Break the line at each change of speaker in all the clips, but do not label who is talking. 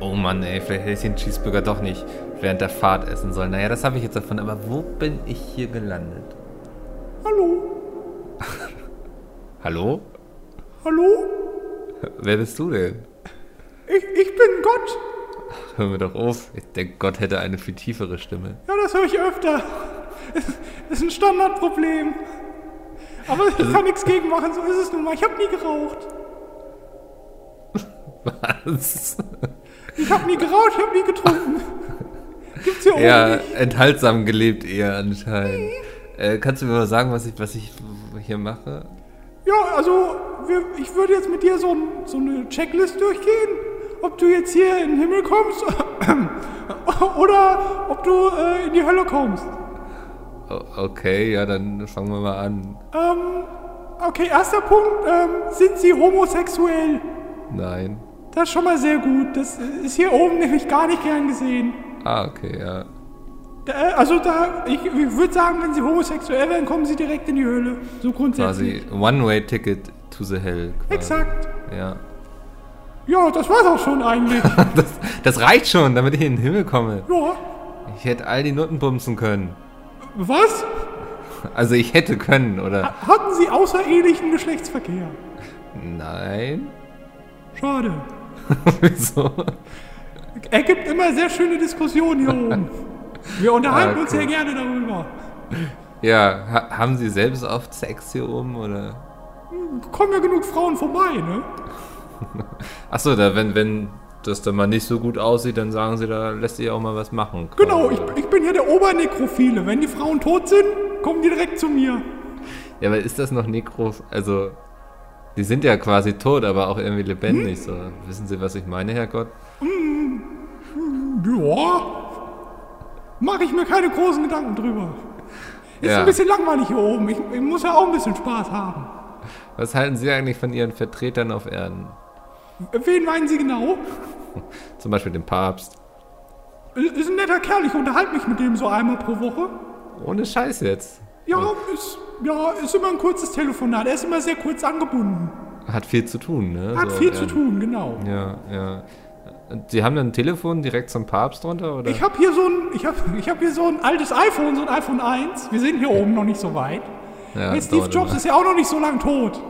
Oh Mann, ey, vielleicht hätte ich den Cheeseburger doch nicht während der Fahrt essen sollen. Naja, das habe ich jetzt davon. Aber wo bin ich hier gelandet?
Hallo?
Hallo?
Hallo?
Wer bist du denn?
Ich, ich bin Gott.
Hör mir doch auf. Ich denke, Gott hätte eine viel tiefere Stimme.
Ja, das höre ich öfter. Das ist ein Standardproblem. Aber ich kann nichts gegen machen, so ist es nun mal. Ich habe nie geraucht.
Was?
Ich habe nie geraucht, ich habe nie getrunken. Gibt's hier
Ja,
oben nicht.
enthaltsam gelebt eher anscheinend. Äh, kannst du mir mal sagen, was ich, was ich hier mache?
Ja, also wir, ich würde jetzt mit dir so, so eine Checklist durchgehen, ob du jetzt hier in den Himmel kommst oder ob du äh, in die Hölle kommst.
O- Okay, ja, dann fangen wir mal an.
Ähm, okay, erster Punkt, ähm, sind sie homosexuell?
Nein.
Das ist schon mal sehr gut. Das ist hier oben nämlich gar nicht gern gesehen.
Ah, okay, ja.
Da, also da, ich, ich würde sagen, wenn sie homosexuell wären, kommen sie direkt in die Hölle. So grundsätzlich.
Quasi One-Way-Ticket to the Hell. Quasi.
Exakt.
Ja.
Ja, das war's auch schon eigentlich.
Das, das reicht schon, damit ich in den Himmel komme.
ja.
Ich hätte all die Nutten bumsen können.
Was?
Also ich hätte können, oder?
Hatten sie außerehelichen Geschlechtsverkehr?
Nein?
Schade.
Wieso?
Ergibt immer sehr schöne Diskussionen hier oben. Wir unterhalten
Ah,
uns
cool.
sehr gerne darüber.
Ja, ha haben Sie selbst oft Sex hier oben, oder?
Kommen ja genug Frauen vorbei, ne?
Achso, da, wenn, wenn das dann mal nicht so gut aussieht, dann sagen Sie, da lässt sich auch mal was machen.
Genau,
quasi.
ich, ich bin ja der Obernekrophile. Wenn die Frauen tot sind, kommen die direkt zu mir.
Ja, aber ist das noch Nekro... Also, die sind ja quasi tot, aber auch irgendwie lebendig, so. Wissen Sie, was ich meine, Herrgott?
Ja. Mache ich mir keine großen Gedanken drüber. Ist
Ja.
ein bisschen langweilig hier oben. Ich, ich muss ja auch ein bisschen Spaß haben.
Was halten Sie eigentlich von Ihren Vertretern auf Erden?
Wen meinen Sie genau?
Zum Beispiel den Papst.
Ist ein netter Kerl. Ich unterhalte mich mit dem so einmal pro Woche.
Ohne Scheiß jetzt.
Ja, ist, ja, ist immer ein kurzes Telefonat. Er ist immer sehr kurz angebunden.
Hat viel zu tun, ne?
Hat
So,
viel
ja.
zu tun, genau.
Ja, ja. Sie haben dann ein Telefon direkt zum Papst drunter, oder?
Ich habe hier so ein, ich hab, ich hab hier so ein altes iPhone, so ein iPhone 1. Wir sind hier oben noch nicht so weit.
ja,
Hey, Steve Jobs
immer.
ist ja auch noch nicht so lang tot.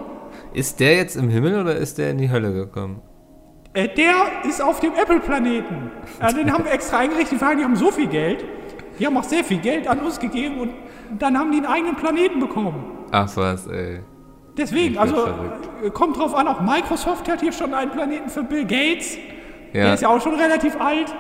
Ist der jetzt im Himmel oder ist der in die Hölle gekommen?
Äh, der ist auf dem Apple-Planeten. Äh, den haben wir extra eingerichtet, weil die haben so viel Geld. Die haben auch sehr viel Geld an uns gegeben und dann haben die einen eigenen Planeten bekommen.
Ach was, ey.
Deswegen, also
verrückt.
äh, kommt drauf an, auch Microsoft hat hier schon einen Planeten für Bill Gates. Der
Ja,
ist ja auch schon relativ alt.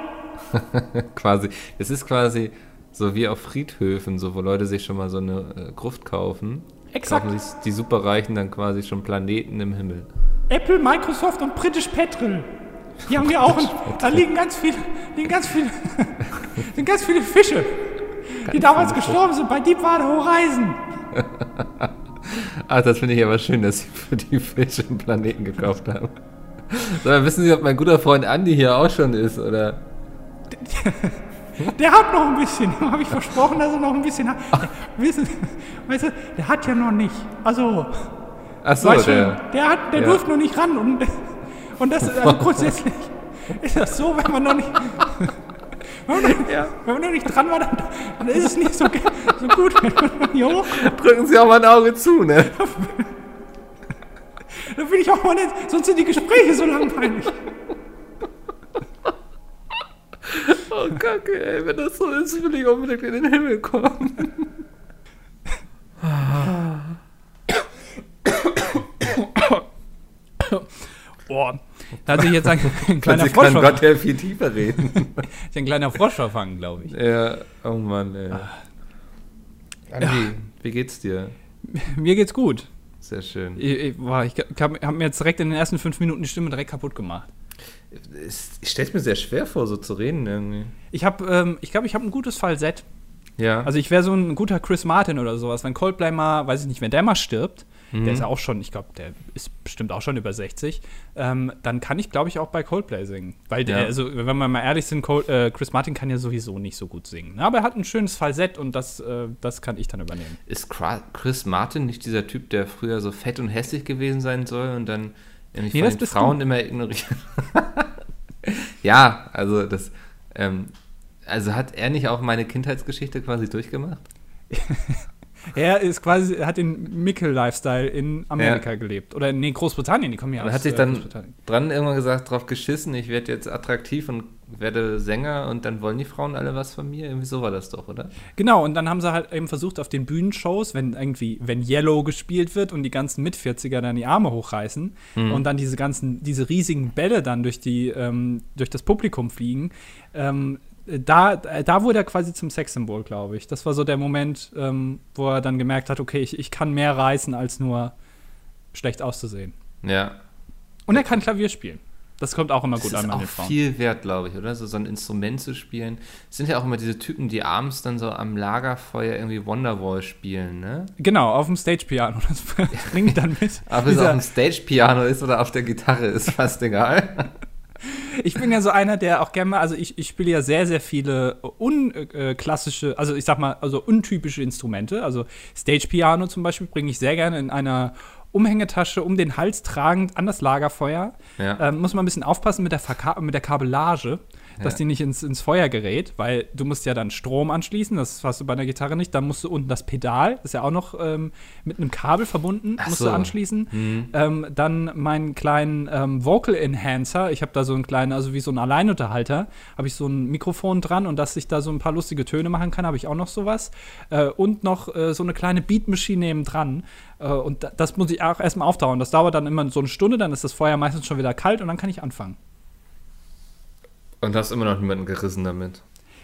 quasi. Es ist quasi so wie auf Friedhöfen, so wo Leute sich schon mal so eine äh, Gruft kaufen.
Exakt.
Kaufen sich die Superreichen dann quasi schon Planeten im Himmel.
Apple, Microsoft und British Petrol. Die haben hier auch, ein, da liegen ganz viele, liegen ganz viele, sind ganz viele Fische, die damals gestorben sind bei Deepwater Horizon.
Ach, das finde ich aber schön, dass Sie für die Fische einen Planeten gekauft haben. So, wissen Sie, ob mein guter Freund Andy hier auch schon ist, oder?
Der hat noch ein bisschen, habe ich versprochen, dass er noch ein bisschen hat. Wissen, weißt du, der hat ja noch nicht. Also,
Ach so,
weißt du,
der.
der, hat, der
ja.
durfte noch nicht ran. Und, und das ist also grundsätzlich ist das so, wenn man noch nicht. Wenn man, noch,
Ja.
wenn man noch nicht dran war, dann, dann ist es nicht so, so gut, hoch.
Drücken Sie auch mal ein Auge zu, ne?
Dann will ich auch mal nicht, sonst sind die Gespräche so langweilig.
Oh, Kacke, ey. Wenn das so ist, will ich unbedingt in den Himmel kommen.
Boah, da hat sich jetzt ein, ein kleiner
Sie
Frosch,
kann Gott ja viel tiefer reden.
ein kleiner Frosch verfangen, glaube ich.
ja, oh Mann, ey. Andi, wie geht's dir?
Mir geht's gut.
Sehr schön.
Ich, ich, boah, ich habe hab mir jetzt direkt in den ersten fünf Minuten die Stimme direkt kaputt gemacht.
Es- Ich stell's mir sehr schwer vor, so zu reden irgendwie.
Ich habe, ähm, ich glaube, ich habe ein gutes Falsett.
Ja.
Also ich wäre so ein guter Chris Martin oder sowas. Wenn Coldplay mal, weiß ich nicht, wenn der mal stirbt, der ist ja auch schon, ich glaube, der ist bestimmt auch schon über 60, ähm, dann kann ich, glaube ich, auch bei Coldplay singen. Weil der,
Ja.
also wenn wir mal ehrlich sind, Col äh, Chris Martin kann ja sowieso nicht so gut singen. Aber er hat ein schönes Falsett und das, äh, das kann ich dann übernehmen.
Ist Chris Martin nicht dieser Typ, der früher so fett und hässlich gewesen sein soll und dann irgendwie
Nee,
von den Frauen immer ignoriert? Ja, also das, ähm, also hat er nicht auch meine Kindheitsgeschichte quasi durchgemacht?
Er ist quasi, hat den Mickel-Lifestyle in Amerika ja. gelebt. Oder nee, Großbritannien, die kommen ja
aus. Hat sich äh, dann dran irgendwann gesagt, drauf geschissen, ich werde jetzt attraktiv und werde Sänger und dann wollen die Frauen alle was von mir. Irgendwie so war das doch, oder?
Genau, und dann haben sie halt eben versucht, auf den Bühnenshows, wenn irgendwie, wenn Yellow gespielt wird und die ganzen Mit-40er dann die Arme hochreißen mhm. und dann diese ganzen, diese riesigen Bälle dann durch die, ähm, durch das Publikum fliegen, ähm, da, da wurde er quasi zum Sexsymbol, glaube ich. Das war so der Moment, ähm, wo er dann gemerkt hat, okay, ich, ich kann mehr reißen, als nur schlecht auszusehen.
Ja.
Und er kann Klavier spielen. Das kommt auch immer gut
an
bei
den Frauen. viel wert, glaube ich, oder? So, so ein Instrument zu spielen. Es sind ja auch immer diese Typen, die abends dann so am Lagerfeuer irgendwie Wonderwall spielen, ne?
Genau, auf dem Stage-Piano. Das bringt dann mit.
Ob es auf dem Stage-Piano ist oder auf der Gitarre, ist fast egal.
Ich bin ja so einer, der auch gerne mal, also ich, ich spiele ja sehr, sehr viele unklassische, also ich sag mal, also untypische Instrumente. Also Stage Piano zum Beispiel bringe ich sehr gerne in einer Umhängetasche um den Hals tragend an das Lagerfeuer. Ja. Ähm, muss man ein bisschen aufpassen mit der, Verka mit der Kabellage dass ja. die nicht ins, ins Feuer gerät, weil du musst ja dann Strom anschließen, das hast du bei der Gitarre nicht. Dann musst du unten das Pedal, das ist ja auch noch ähm, mit einem Kabel verbunden, Ach musst so. du anschließen. Mhm. Ähm, dann meinen kleinen ähm, Vocal Enhancer, ich habe da so einen kleinen, also wie so ein Alleinunterhalter, habe ich so ein Mikrofon dran und dass ich da so ein paar lustige Töne machen kann, habe ich auch noch sowas. Äh, und noch äh, so eine kleine Beatmaschine neben dran. Äh, und das muss ich auch erstmal auftauen. Das dauert dann immer so eine Stunde, dann ist das Feuer meistens schon wieder kalt und dann kann ich anfangen.
Und hast immer noch niemanden gerissen damit?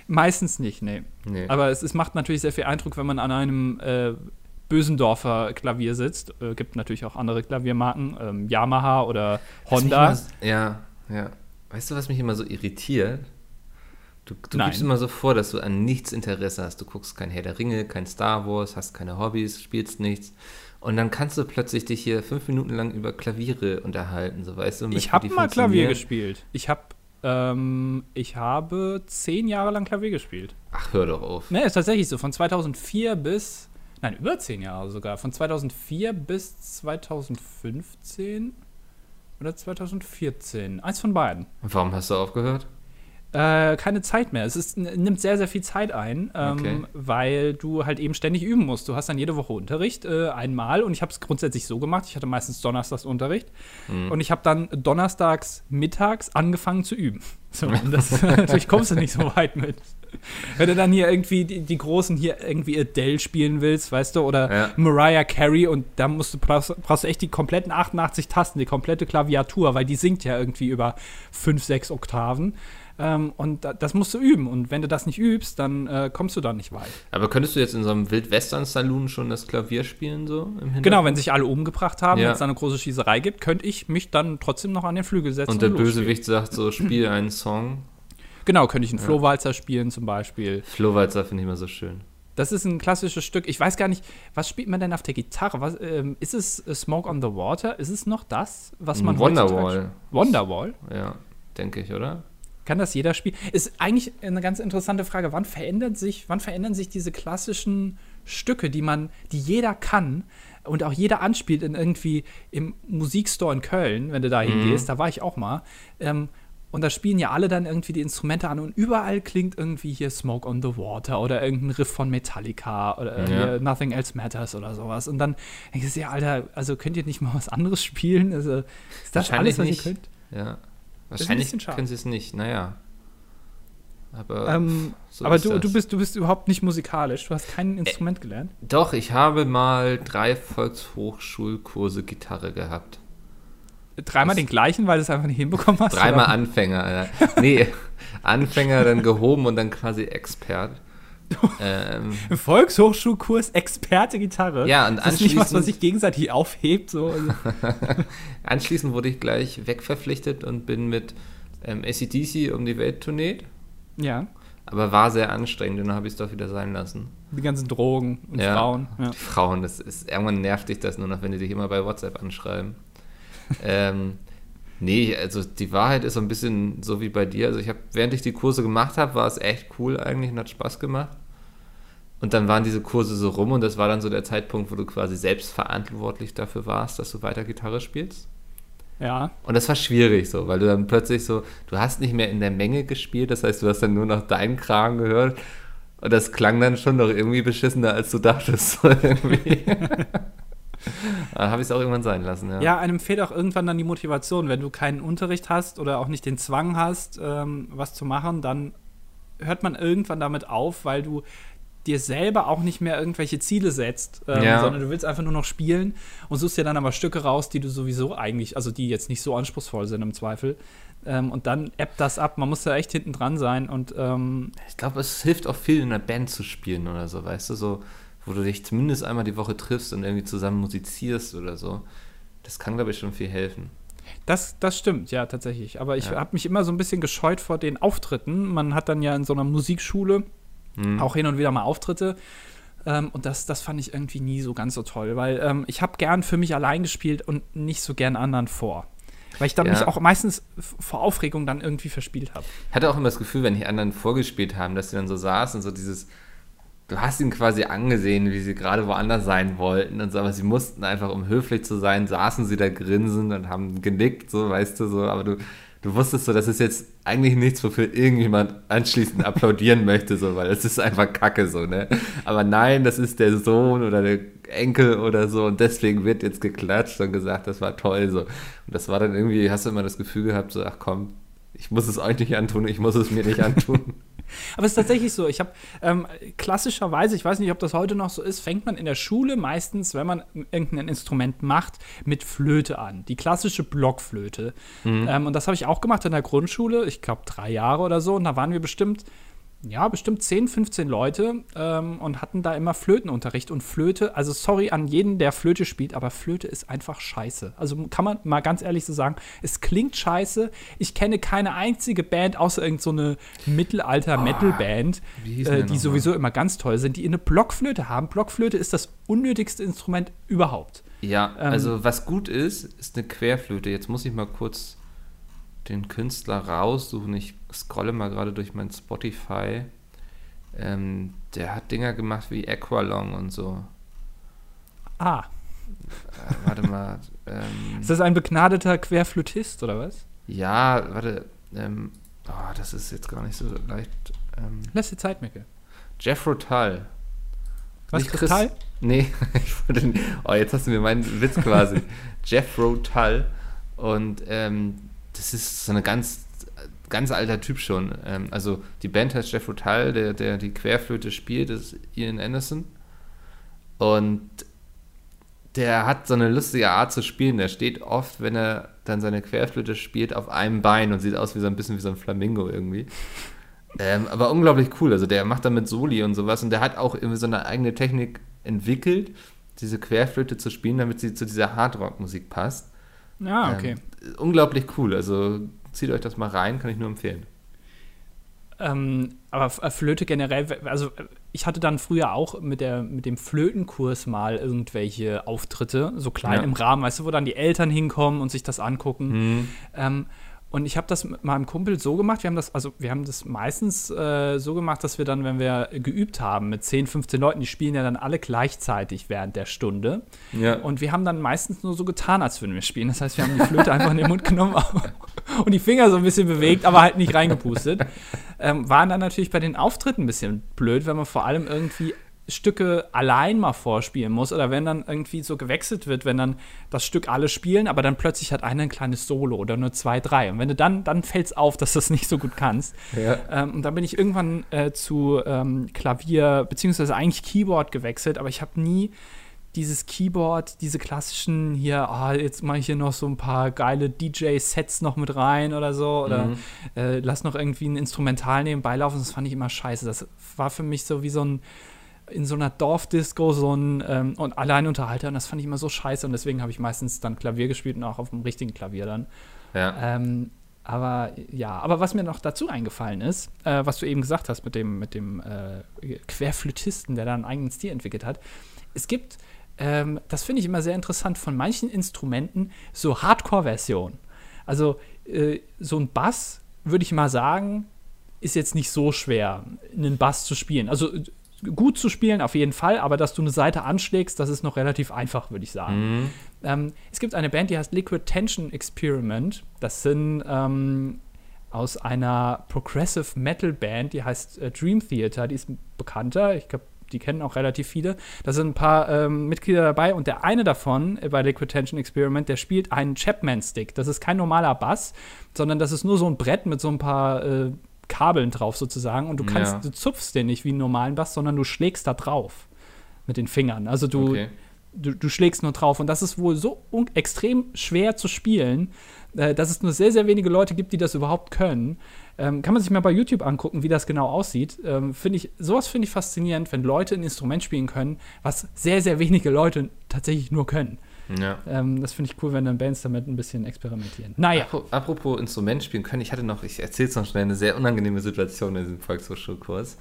Meistens nicht, nee. nee. Aber es, es, macht natürlich sehr viel Eindruck, wenn man an einem äh, Bösendorfer Klavier sitzt. Äh, gibt natürlich auch andere Klaviermarken, ähm, Yamaha oder Honda.
Immer, ja, ja. Weißt du, was mich immer so irritiert? Du, du gibst immer so vor, dass du an nichts Interesse hast. Du guckst kein Herr der Ringe, kein Star Wars, hast keine Hobbys, spielst nichts. Und dann kannst du plötzlich dich hier fünf Minuten lang über Klaviere unterhalten, so weißt du.
Ich habe mal Klavier gespielt. Ich habe ähm, ich habe zehn Jahre lang Klavier gespielt.
Ach, hör doch auf.
Ne, ist tatsächlich so. Von 2004 bis, nein, über zehn Jahre sogar. Von 2004 bis 2015 oder 2014. Eins von beiden.
Und warum hast du aufgehört?
Äh, keine Zeit mehr. Es ist, nimmt sehr, sehr viel Zeit ein, ähm, okay. weil du halt eben ständig üben musst. Du hast dann jede Woche Unterricht, äh, einmal. Und ich habe es grundsätzlich so gemacht. Ich hatte meistens donnerstags Unterricht. Mhm. Und ich habe dann donnerstags mittags angefangen zu üben. So, und das, natürlich kommst du nicht so weit mit. Wenn du dann hier irgendwie die, die, Großen hier irgendwie Adele spielen willst, weißt du, oder ja. Mariah Carey und da musst du brauchst, brauchst du echt die kompletten 88 Tasten, die komplette Klaviatur, weil die singt ja irgendwie über 5, 6 Oktaven. Ähm, und das musst du üben. Und wenn du das nicht übst, dann äh, kommst du da nicht weit.
Aber könntest du jetzt in so einem Wildwestern-Saloon schon das Klavier spielen, so
im Genau, wenn sich alle umgebracht haben, ja. wenn es eine große Schießerei gibt, könnte ich mich dann trotzdem noch an den Flügel setzen.
Und der und Bösewicht sagt so: Spiel einen Song.
Genau, könnte ich einen ja. Flohwalzer spielen zum Beispiel.
Flohwalzer finde ich immer so schön.
Das ist ein klassisches Stück. Ich weiß gar nicht, was spielt man denn auf der Gitarre? Was, ähm, ist es Smoke on the Water? Ist es noch das, was man
Wonderwall.
Wonderwall?
Ja, denke ich, oder?
Kann das jeder spielen? Ist eigentlich eine ganz interessante Frage. Wann verändert sich, wann verändern sich diese klassischen Stücke, die man, die jeder kann und auch jeder anspielt in irgendwie im Musikstore in Köln, wenn du da hingehst, mhm. da war ich auch mal. Ähm, und da spielen ja alle dann irgendwie die Instrumente an und überall klingt irgendwie hier Smoke on the Water oder irgendein Riff von Metallica oder ja. Nothing Else Matters oder sowas. Und dann denke ich, ja, Alter, also könnt ihr nicht mal was anderes spielen? Also, ist das alles, was
nicht.
ihr könnt?
Ja. Wahrscheinlich können sie es nicht, naja.
Aber, ähm, so aber du, du, bist, du bist überhaupt nicht musikalisch. Du hast kein Instrument äh, gelernt.
Doch, ich habe mal drei Volkshochschulkurse Gitarre gehabt.
Dreimal das den gleichen, weil du es einfach nicht hinbekommen hast?
Dreimal oder? Anfänger, ja. Nee, Anfänger, dann gehoben und dann quasi Expert.
Ähm, Volkshochschulkurs Experte Gitarre.
Ja, und
das ist nicht was, was sich gegenseitig aufhebt. So.
anschließend wurde ich gleich wegverpflichtet und bin mit ähm, ACDC um die Welt turniert.
Ja.
Aber war sehr anstrengend und dann habe ich es doch wieder sein lassen.
Die ganzen Drogen und
ja,
Frauen.
Ja. Die Frauen, das ist, irgendwann nervt dich das nur noch, wenn die dich immer bei WhatsApp anschreiben. ähm, nee, also die Wahrheit ist so ein bisschen so wie bei dir. Also ich habe, während ich die Kurse gemacht habe, war es echt cool eigentlich und hat Spaß gemacht. Und dann waren diese Kurse so rum und das war dann so der Zeitpunkt, wo du quasi selbst verantwortlich dafür warst, dass du weiter Gitarre spielst.
Ja.
Und das war schwierig so, weil du dann plötzlich so, du hast nicht mehr in der Menge gespielt, das heißt, du hast dann nur noch deinen Kragen gehört. Und das klang dann schon noch irgendwie beschissener, als du dachtest. So irgendwie. dann habe ich es auch irgendwann sein lassen, ja.
Ja, einem fehlt auch irgendwann dann die Motivation. Wenn du keinen Unterricht hast oder auch nicht den Zwang hast, ähm, was zu machen, dann hört man irgendwann damit auf, weil du dir selber auch nicht mehr irgendwelche Ziele setzt, ähm,
Ja.
sondern du willst einfach nur noch spielen und suchst dir dann aber Stücke raus, die du sowieso eigentlich, also die jetzt nicht so anspruchsvoll sind im Zweifel. Ähm, und dann ebbt das ab. Man muss da echt hinten dran sein und ähm,
Ich glaube, es hilft auch viel, in einer Band zu spielen oder so, weißt du, so, wo du dich zumindest einmal die Woche triffst und irgendwie zusammen musizierst oder so. Das kann, glaube ich, schon viel helfen.
Das, das stimmt, ja, tatsächlich. Aber ich
Ja.
habe mich immer so ein bisschen gescheut vor den Auftritten. Man hat dann ja in so einer Musikschule
Hm.
auch hin und wieder mal Auftritte. Ähm, und das, das fand ich irgendwie nie so ganz so toll, weil ähm, ich habe gern für mich allein gespielt und nicht so gern anderen vor. Weil ich dann
Ja.
mich auch meistens vor Aufregung dann irgendwie verspielt habe.
Ich hatte auch immer das Gefühl, wenn die anderen vorgespielt haben, dass sie dann so saßen, so dieses, du hast ihnen quasi angesehen, wie sie gerade woanders sein wollten und so, aber sie mussten einfach, um höflich zu sein, saßen sie da grinsend und haben genickt, so, weißt du, so, aber du, du wusstest so, das ist jetzt eigentlich nichts, wofür irgendjemand anschließend applaudieren möchte, so, weil es ist einfach Kacke, so, ne? Aber nein, das ist der Sohn oder der Enkel oder so und deswegen wird jetzt geklatscht und gesagt, das war toll, so. Und das war dann irgendwie, hast du immer das Gefühl gehabt, so, ach komm, ich muss es euch nicht antun, ich muss es mir nicht antun.
Aber es ist tatsächlich so. Ich habe ähm, klassischerweise, ich weiß nicht, ob das heute noch so ist, fängt man in der Schule meistens, wenn man irgendein Instrument macht, mit Flöte an. Die klassische Blockflöte. Ähm, und das habe ich auch gemacht in der Grundschule. Ich glaube drei Jahre oder so. Und da waren wir bestimmt ja, bestimmt 10, 15 Leute ähm, und hatten da immer Flötenunterricht. Und Flöte, also sorry an jeden, der Flöte spielt, aber Flöte ist einfach scheiße. Also kann man mal ganz ehrlich so sagen, es klingt scheiße. Ich kenne keine einzige Band, außer irgendeine so Mittelalter-Metal-Band,
hießen die
äh, die sowieso immer ganz toll sind, die eine Blockflöte haben. Blockflöte ist das unnötigste Instrument überhaupt.
Ja,
Ähm,
also was gut ist, ist eine Querflöte. Jetzt muss ich mal kurz den Künstler raussuchen. Ich scrolle mal gerade durch mein Spotify. Ähm, der hat Dinger gemacht wie Aqualong und so.
Ah,
Äh, warte mal. Ähm,
ist das ein begnadeter Querflötist oder was?
ja, warte. Ähm, oh, das ist jetzt gar nicht so leicht. Ähm,
Lass dir Zeit, Micke.
Jeffro Tull.
Was,
Nicht Chris-
Kristall?
Nee, ich wollte, nicht- oh, jetzt hast du mir meinen Witz quasi. Jeffro Tull. Und ähm, das ist so eine ganz, ganz alter Typ schon. Ähm, also die Band heißt Jeffro Tull, der, der die Querflöte spielt, ist Ian Anderson. Und der hat so eine lustige Art zu spielen. Der steht oft, wenn er dann seine Querflöte spielt, auf einem Bein und sieht aus wie so ein bisschen wie so ein Flamingo irgendwie. Ähm, aber unglaublich cool. Also der macht damit Soli und sowas und der hat auch irgendwie so eine eigene Technik entwickelt, diese Querflöte zu spielen, damit sie zu dieser Hardrock-Musik passt.
Ja, okay.
Ähm, unglaublich cool. Also zieht euch das mal rein, kann ich nur empfehlen.
Ähm, aber äh, Flöte generell, also äh, ich hatte dann früher auch mit, der, mit dem Flötenkurs mal irgendwelche Auftritte, so klein
Ja.
im Rahmen, weißt du, wo dann die Eltern hinkommen und sich das angucken.
Mhm.
Ähm, und ich habe das mit meinem Kumpel so gemacht, wir haben das, also wir haben das meistens äh, so gemacht, dass wir dann, wenn wir geübt haben mit 10, 15 Leuten, die spielen ja dann alle gleichzeitig während der Stunde.
Ja.
Und wir haben dann meistens nur so getan, als würden wir spielen. Das heißt, wir haben die Flöte einfach in den Mund genommen und die Finger so ein bisschen bewegt, aber halt nicht reingepustet. Ähm, waren dann natürlich bei den Auftritten ein bisschen blöd, wenn man vor allem irgendwie Stücke allein mal vorspielen muss oder wenn dann irgendwie so gewechselt wird, wenn dann das Stück alle spielen, aber dann plötzlich hat einer ein kleines Solo oder nur zwei, drei. Und wenn du dann, dann fällt es auf, dass du das nicht so gut kannst.
ja.
Ähm, und dann bin ich irgendwann äh, zu ähm, Klavier, beziehungsweise eigentlich Keyboard gewechselt, aber ich habe nie dieses Keyboard, diese klassischen hier, ah, jetzt mache ich hier noch so ein paar geile DJ-Sets noch mit rein oder so, oder
Mhm.
äh, lass noch irgendwie ein Instrumental nebenbei laufen, das fand ich immer scheiße. Das war für mich so wie so ein, in so einer Dorfdisco, so ein ähm, und Alleinunterhalter und das fand ich immer so scheiße und deswegen habe ich meistens dann Klavier gespielt und auch auf dem richtigen Klavier dann.
ja.
Ähm, aber ja, aber was mir noch dazu eingefallen ist, äh, was du eben gesagt hast mit dem, mit dem äh, Querflötisten, der da einen eigenen Stil entwickelt hat. Es gibt, ähm, das finde ich immer sehr interessant, von manchen Instrumenten so Hardcore-Versionen. Also äh, so ein Bass, würde ich mal sagen, ist jetzt nicht so schwer, einen Bass zu spielen. Also gut zu spielen, auf jeden Fall, aber dass du eine Seite anschlägst, das ist noch relativ einfach, würde ich sagen.
Mhm.
Ähm, es gibt eine Band, die heißt Liquid Tension Experiment. Das sind ähm, aus einer Progressive Metal Band, die heißt äh, Dream Theater, die ist bekannter. Ich glaube, die kennen auch relativ viele. Da sind ein paar ähm, Mitglieder dabei und der eine davon äh, bei Liquid Tension Experiment, der spielt einen Chapman-Stick. Das ist kein normaler Bass, sondern das ist nur so ein Brett mit so ein paar äh, Kabeln drauf sozusagen und du kannst,
Ja.
du zupfst den nicht wie einen normalen Bass, sondern du schlägst da drauf mit den Fingern. Also du,
Okay.
du, du schlägst nur drauf und das ist wohl so extrem schwer zu spielen, äh, dass es nur sehr, sehr wenige Leute gibt, die das überhaupt können. Ähm, kann man sich mal bei YouTube angucken, wie das genau aussieht. Ähm, finde ich, sowas finde ich faszinierend, wenn Leute ein Instrument spielen können, was sehr, sehr wenige Leute tatsächlich nur können.
Ja.
Ähm, das finde ich cool, wenn dann Bands damit ein bisschen experimentieren. Naja.
Apro- Apropos Instrument spielen können, ich hatte noch, ich erzähle es noch schnell, eine sehr unangenehme Situation in diesem Volkshochschulkurs.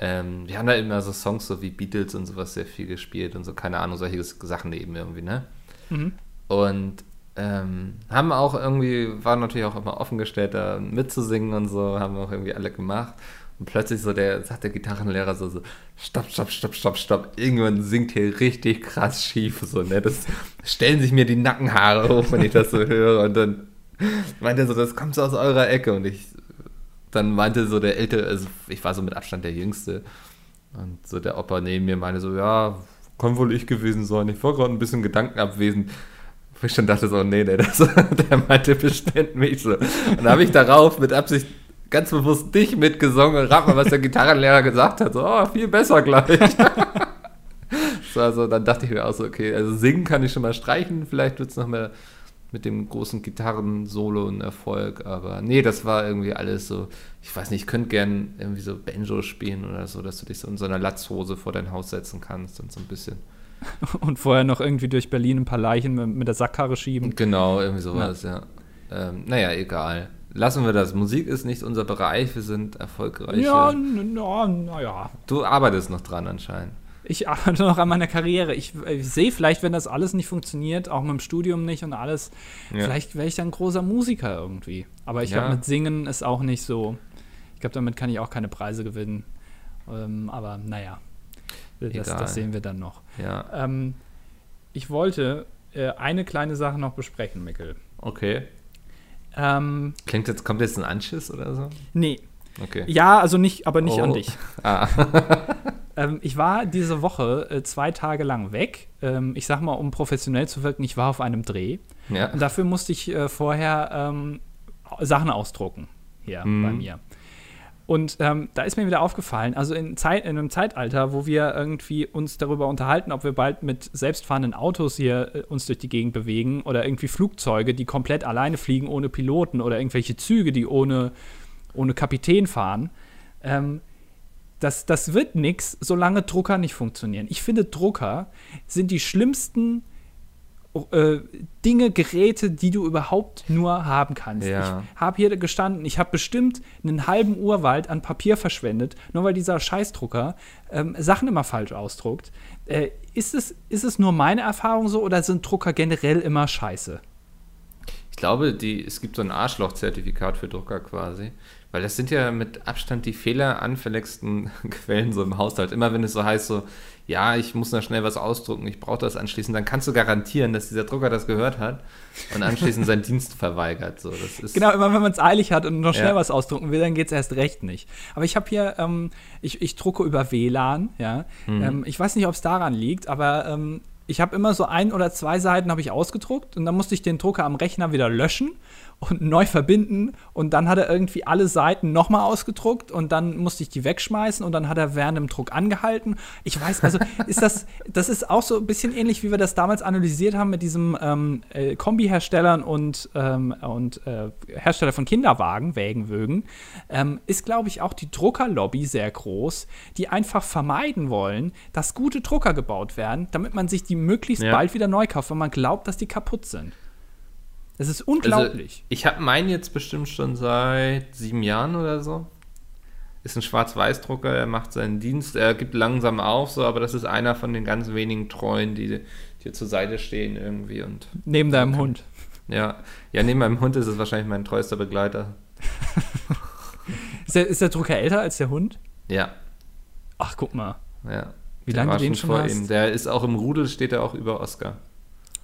Ähm, wir haben da immer so Songs so wie Beatles und sowas sehr viel gespielt und so, keine Ahnung, solche Sachen eben irgendwie, ne?
Mhm.
Und ähm, haben auch irgendwie, waren natürlich auch immer offen gestellt, da mitzusingen und so, haben auch irgendwie alle gemacht. Und plötzlich so der, sagt der Gitarrenlehrer so, so, stopp, stopp, stopp, stopp, stopp. Irgendwann singt hier richtig krass schief, so, ne? Das stellen sich mir die Nackenhaare hoch, wenn ich das so höre. Und dann meinte er so, das kommt so aus eurer Ecke. Und ich, dann meinte so der Ältere, also ich war so mit Abstand der Jüngste. Und so der Opa neben mir meinte so, ja, kann wohl ich gewesen sein. Ich war gerade ein bisschen gedankenabwesend. Wo ich schon dachte so, nee, nee, das, der meinte bestimmt mich so. Und da habe ich darauf mit Absicht ganz bewusst nicht mitgesungen. Rat mal, was der Gitarrenlehrer gesagt hat. So, oh, viel besser gleich. so, also dann dachte ich mir auch so, okay, also singen kann ich schon mal streichen. Vielleicht wird es noch mehr mit dem großen Gitarren-Solo ein Erfolg. Aber nee, das war irgendwie alles so, ich weiß nicht, ich könnte gern irgendwie so Banjo spielen oder so, dass du dich so in so einer Latzhose vor dein Haus setzen kannst und so ein bisschen.
Und vorher noch irgendwie durch Berlin ein paar Leichen mit, mit der Sackkarre schieben.
Genau, irgendwie sowas, ja. Ähm, naja, egal. Lassen wir das. Musik ist nicht unser Bereich, wir sind erfolgreiche.
Ja, naja. Na ja.
Du arbeitest noch dran anscheinend.
Ich arbeite noch an meiner Karriere. Ich, ich sehe vielleicht, wenn das alles nicht funktioniert, auch mit dem Studium nicht und alles,
Ja.
vielleicht wäre ich dann ein großer Musiker irgendwie. Aber ich
Ja.
glaube, mit Singen ist auch nicht so. Ich glaube, damit kann ich auch keine Preise gewinnen. Ähm, aber naja, das, das sehen wir dann noch.
Ja,
Ähm, ich wollte äh, eine kleine Sache noch besprechen, Mikkel.
okay.
Ähm,
Klingt jetzt, kommt jetzt ein Anschiss oder so?
nee.
Okay.
Ja, also nicht, aber nicht
Oh.
an dich.
Ah,
Ähm, ich war diese Woche äh, zwei Tage lang weg. Ähm, ich sag mal, um professionell zu wirken, ich war auf einem Dreh.
ja.
Und dafür musste ich äh, vorher ähm, Sachen ausdrucken hier
Mhm.
bei mir. Und ähm, da ist mir wieder aufgefallen, also in, Zeit, in einem Zeitalter, wo wir irgendwie uns darüber unterhalten, ob wir bald mit selbstfahrenden Autos hier äh, uns durch die Gegend bewegen oder irgendwie Flugzeuge, die komplett alleine fliegen ohne Piloten oder irgendwelche Züge, die ohne, ohne Kapitän fahren. Ähm, das, das wird nichts, solange Drucker nicht funktionieren. Ich finde, Drucker sind die schlimmsten äh, Dinge, Geräte, die du überhaupt nur haben kannst.
Ja.
Ich habe hier gestanden, ich habe bestimmt einen halben Urwald an Papier verschwendet, nur weil dieser Scheißdrucker ähm, Sachen immer falsch ausdruckt. Äh, ist, es, ist es nur meine Erfahrung so oder sind Drucker generell immer scheiße?
Ich glaube, die, es gibt so ein Arschloch-Zertifikat für Drucker quasi. Weil das sind ja mit Abstand die fehleranfälligsten Quellen so im Haushalt. Immer wenn es so heißt, so, ja, ich muss da schnell was ausdrucken, ich brauche das anschließend, dann kannst du garantieren, dass dieser Drucker das gehört hat und anschließend seinen Dienst verweigert. So, das ist,
Genau, immer wenn man es eilig hat und noch schnell
Ja.
was ausdrucken will, dann geht es erst recht nicht. Aber ich habe hier, ähm, ich, ich drucke über WLAN, ja.
Mhm.
Ähm, ich weiß nicht, ob es daran liegt, aber ähm, ich habe immer so ein oder zwei Seiten habe ich ausgedruckt und dann musste ich den Drucker am Rechner wieder löschen und neu verbinden und dann hat er irgendwie alle Seiten nochmal ausgedruckt und dann musste ich die wegschmeißen und dann hat er während dem Druck angehalten. Ich weiß, also ist das, das ist auch so ein bisschen ähnlich, wie wir das damals analysiert haben mit diesem ähm, äh, Kombi-Herstellern und, ähm, und äh, Hersteller von Kinderwagen, Wägenwögen, ähm, ist, glaube ich, auch die Druckerlobby sehr groß, die einfach vermeiden wollen, dass gute Drucker gebaut werden, damit man sich die möglichst
Ja.
bald wieder neu kauft, wenn man glaubt, dass die kaputt sind. Das ist unglaublich.
Also, ich habe meinen jetzt bestimmt schon seit sieben Jahren oder so. Ist ein Schwarz-Weiß-Drucker, er macht seinen Dienst, er gibt langsam auf, so, aber das ist einer von den ganz wenigen Treuen, die dir zur Seite stehen irgendwie. Und
Neben deinem Hund.
ja, ja, neben meinem Hund ist es wahrscheinlich mein treuester Begleiter.
Ist der, ist der Drucker älter als der Hund?
Ja,
Ach, guck mal.
Ja.
Wie lange du den schon
vor
hast?
ihm. Der ist auch im Rudel, steht er auch über Oscar.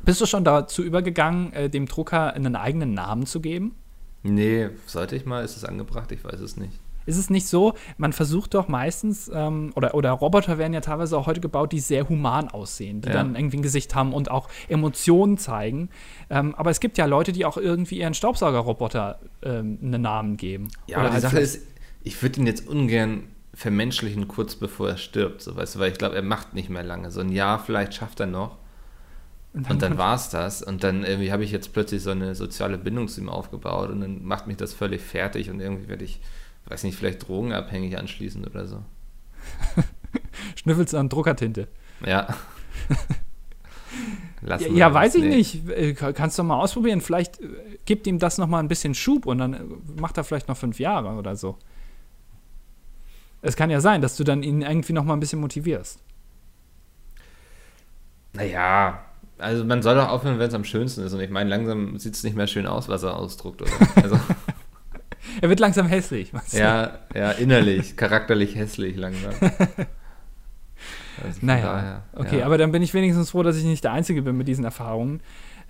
Bist du schon dazu übergegangen, äh, dem Drucker einen eigenen Namen zu geben?
Nee, sollte ich mal? Ist es angebracht? Ich weiß es nicht.
Ist es nicht so, man versucht doch meistens, ähm, oder, oder Roboter werden ja teilweise auch heute gebaut, die sehr human aussehen, die
Ja.
dann irgendwie ein Gesicht haben und auch Emotionen zeigen. Ähm, aber es gibt ja Leute, die auch irgendwie ihren Staubsaugerroboter ähm, einen Namen geben.
Ja,
Oder
aber die
halt
Sache ist, ich würde ihn jetzt ungern vermenschlichen, kurz bevor er stirbt, so weißt du, weil ich glaube, er macht nicht mehr lange. So ein Jahr vielleicht schafft er noch. Und dann war es das. Und dann irgendwie habe ich jetzt plötzlich so eine soziale Bindung zu ihm aufgebaut und dann macht mich das völlig fertig und irgendwie werde ich, weiß nicht, vielleicht drogenabhängig anschließend oder so.
Schnüffelst an Druckertinte.
Ja.
Ja, ja weiß ich nicht. Äh, Kannst du mal ausprobieren. Vielleicht äh, gibt ihm das noch mal ein bisschen Schub und dann äh, macht er vielleicht noch fünf Jahre oder so. Es kann ja sein, dass du dann ihn irgendwie noch mal ein bisschen motivierst.
Naja, also man soll doch aufhören, wenn es am schönsten ist. Und ich meine, langsam sieht es nicht mehr schön aus, was er ausdruckt, oder? Also,
Er wird langsam hässlich.
ja, ja, innerlich, charakterlich hässlich langsam. Also
Naja,
daher,
okay,
ja.
aber dann bin ich wenigstens froh, dass ich nicht der Einzige bin mit diesen Erfahrungen.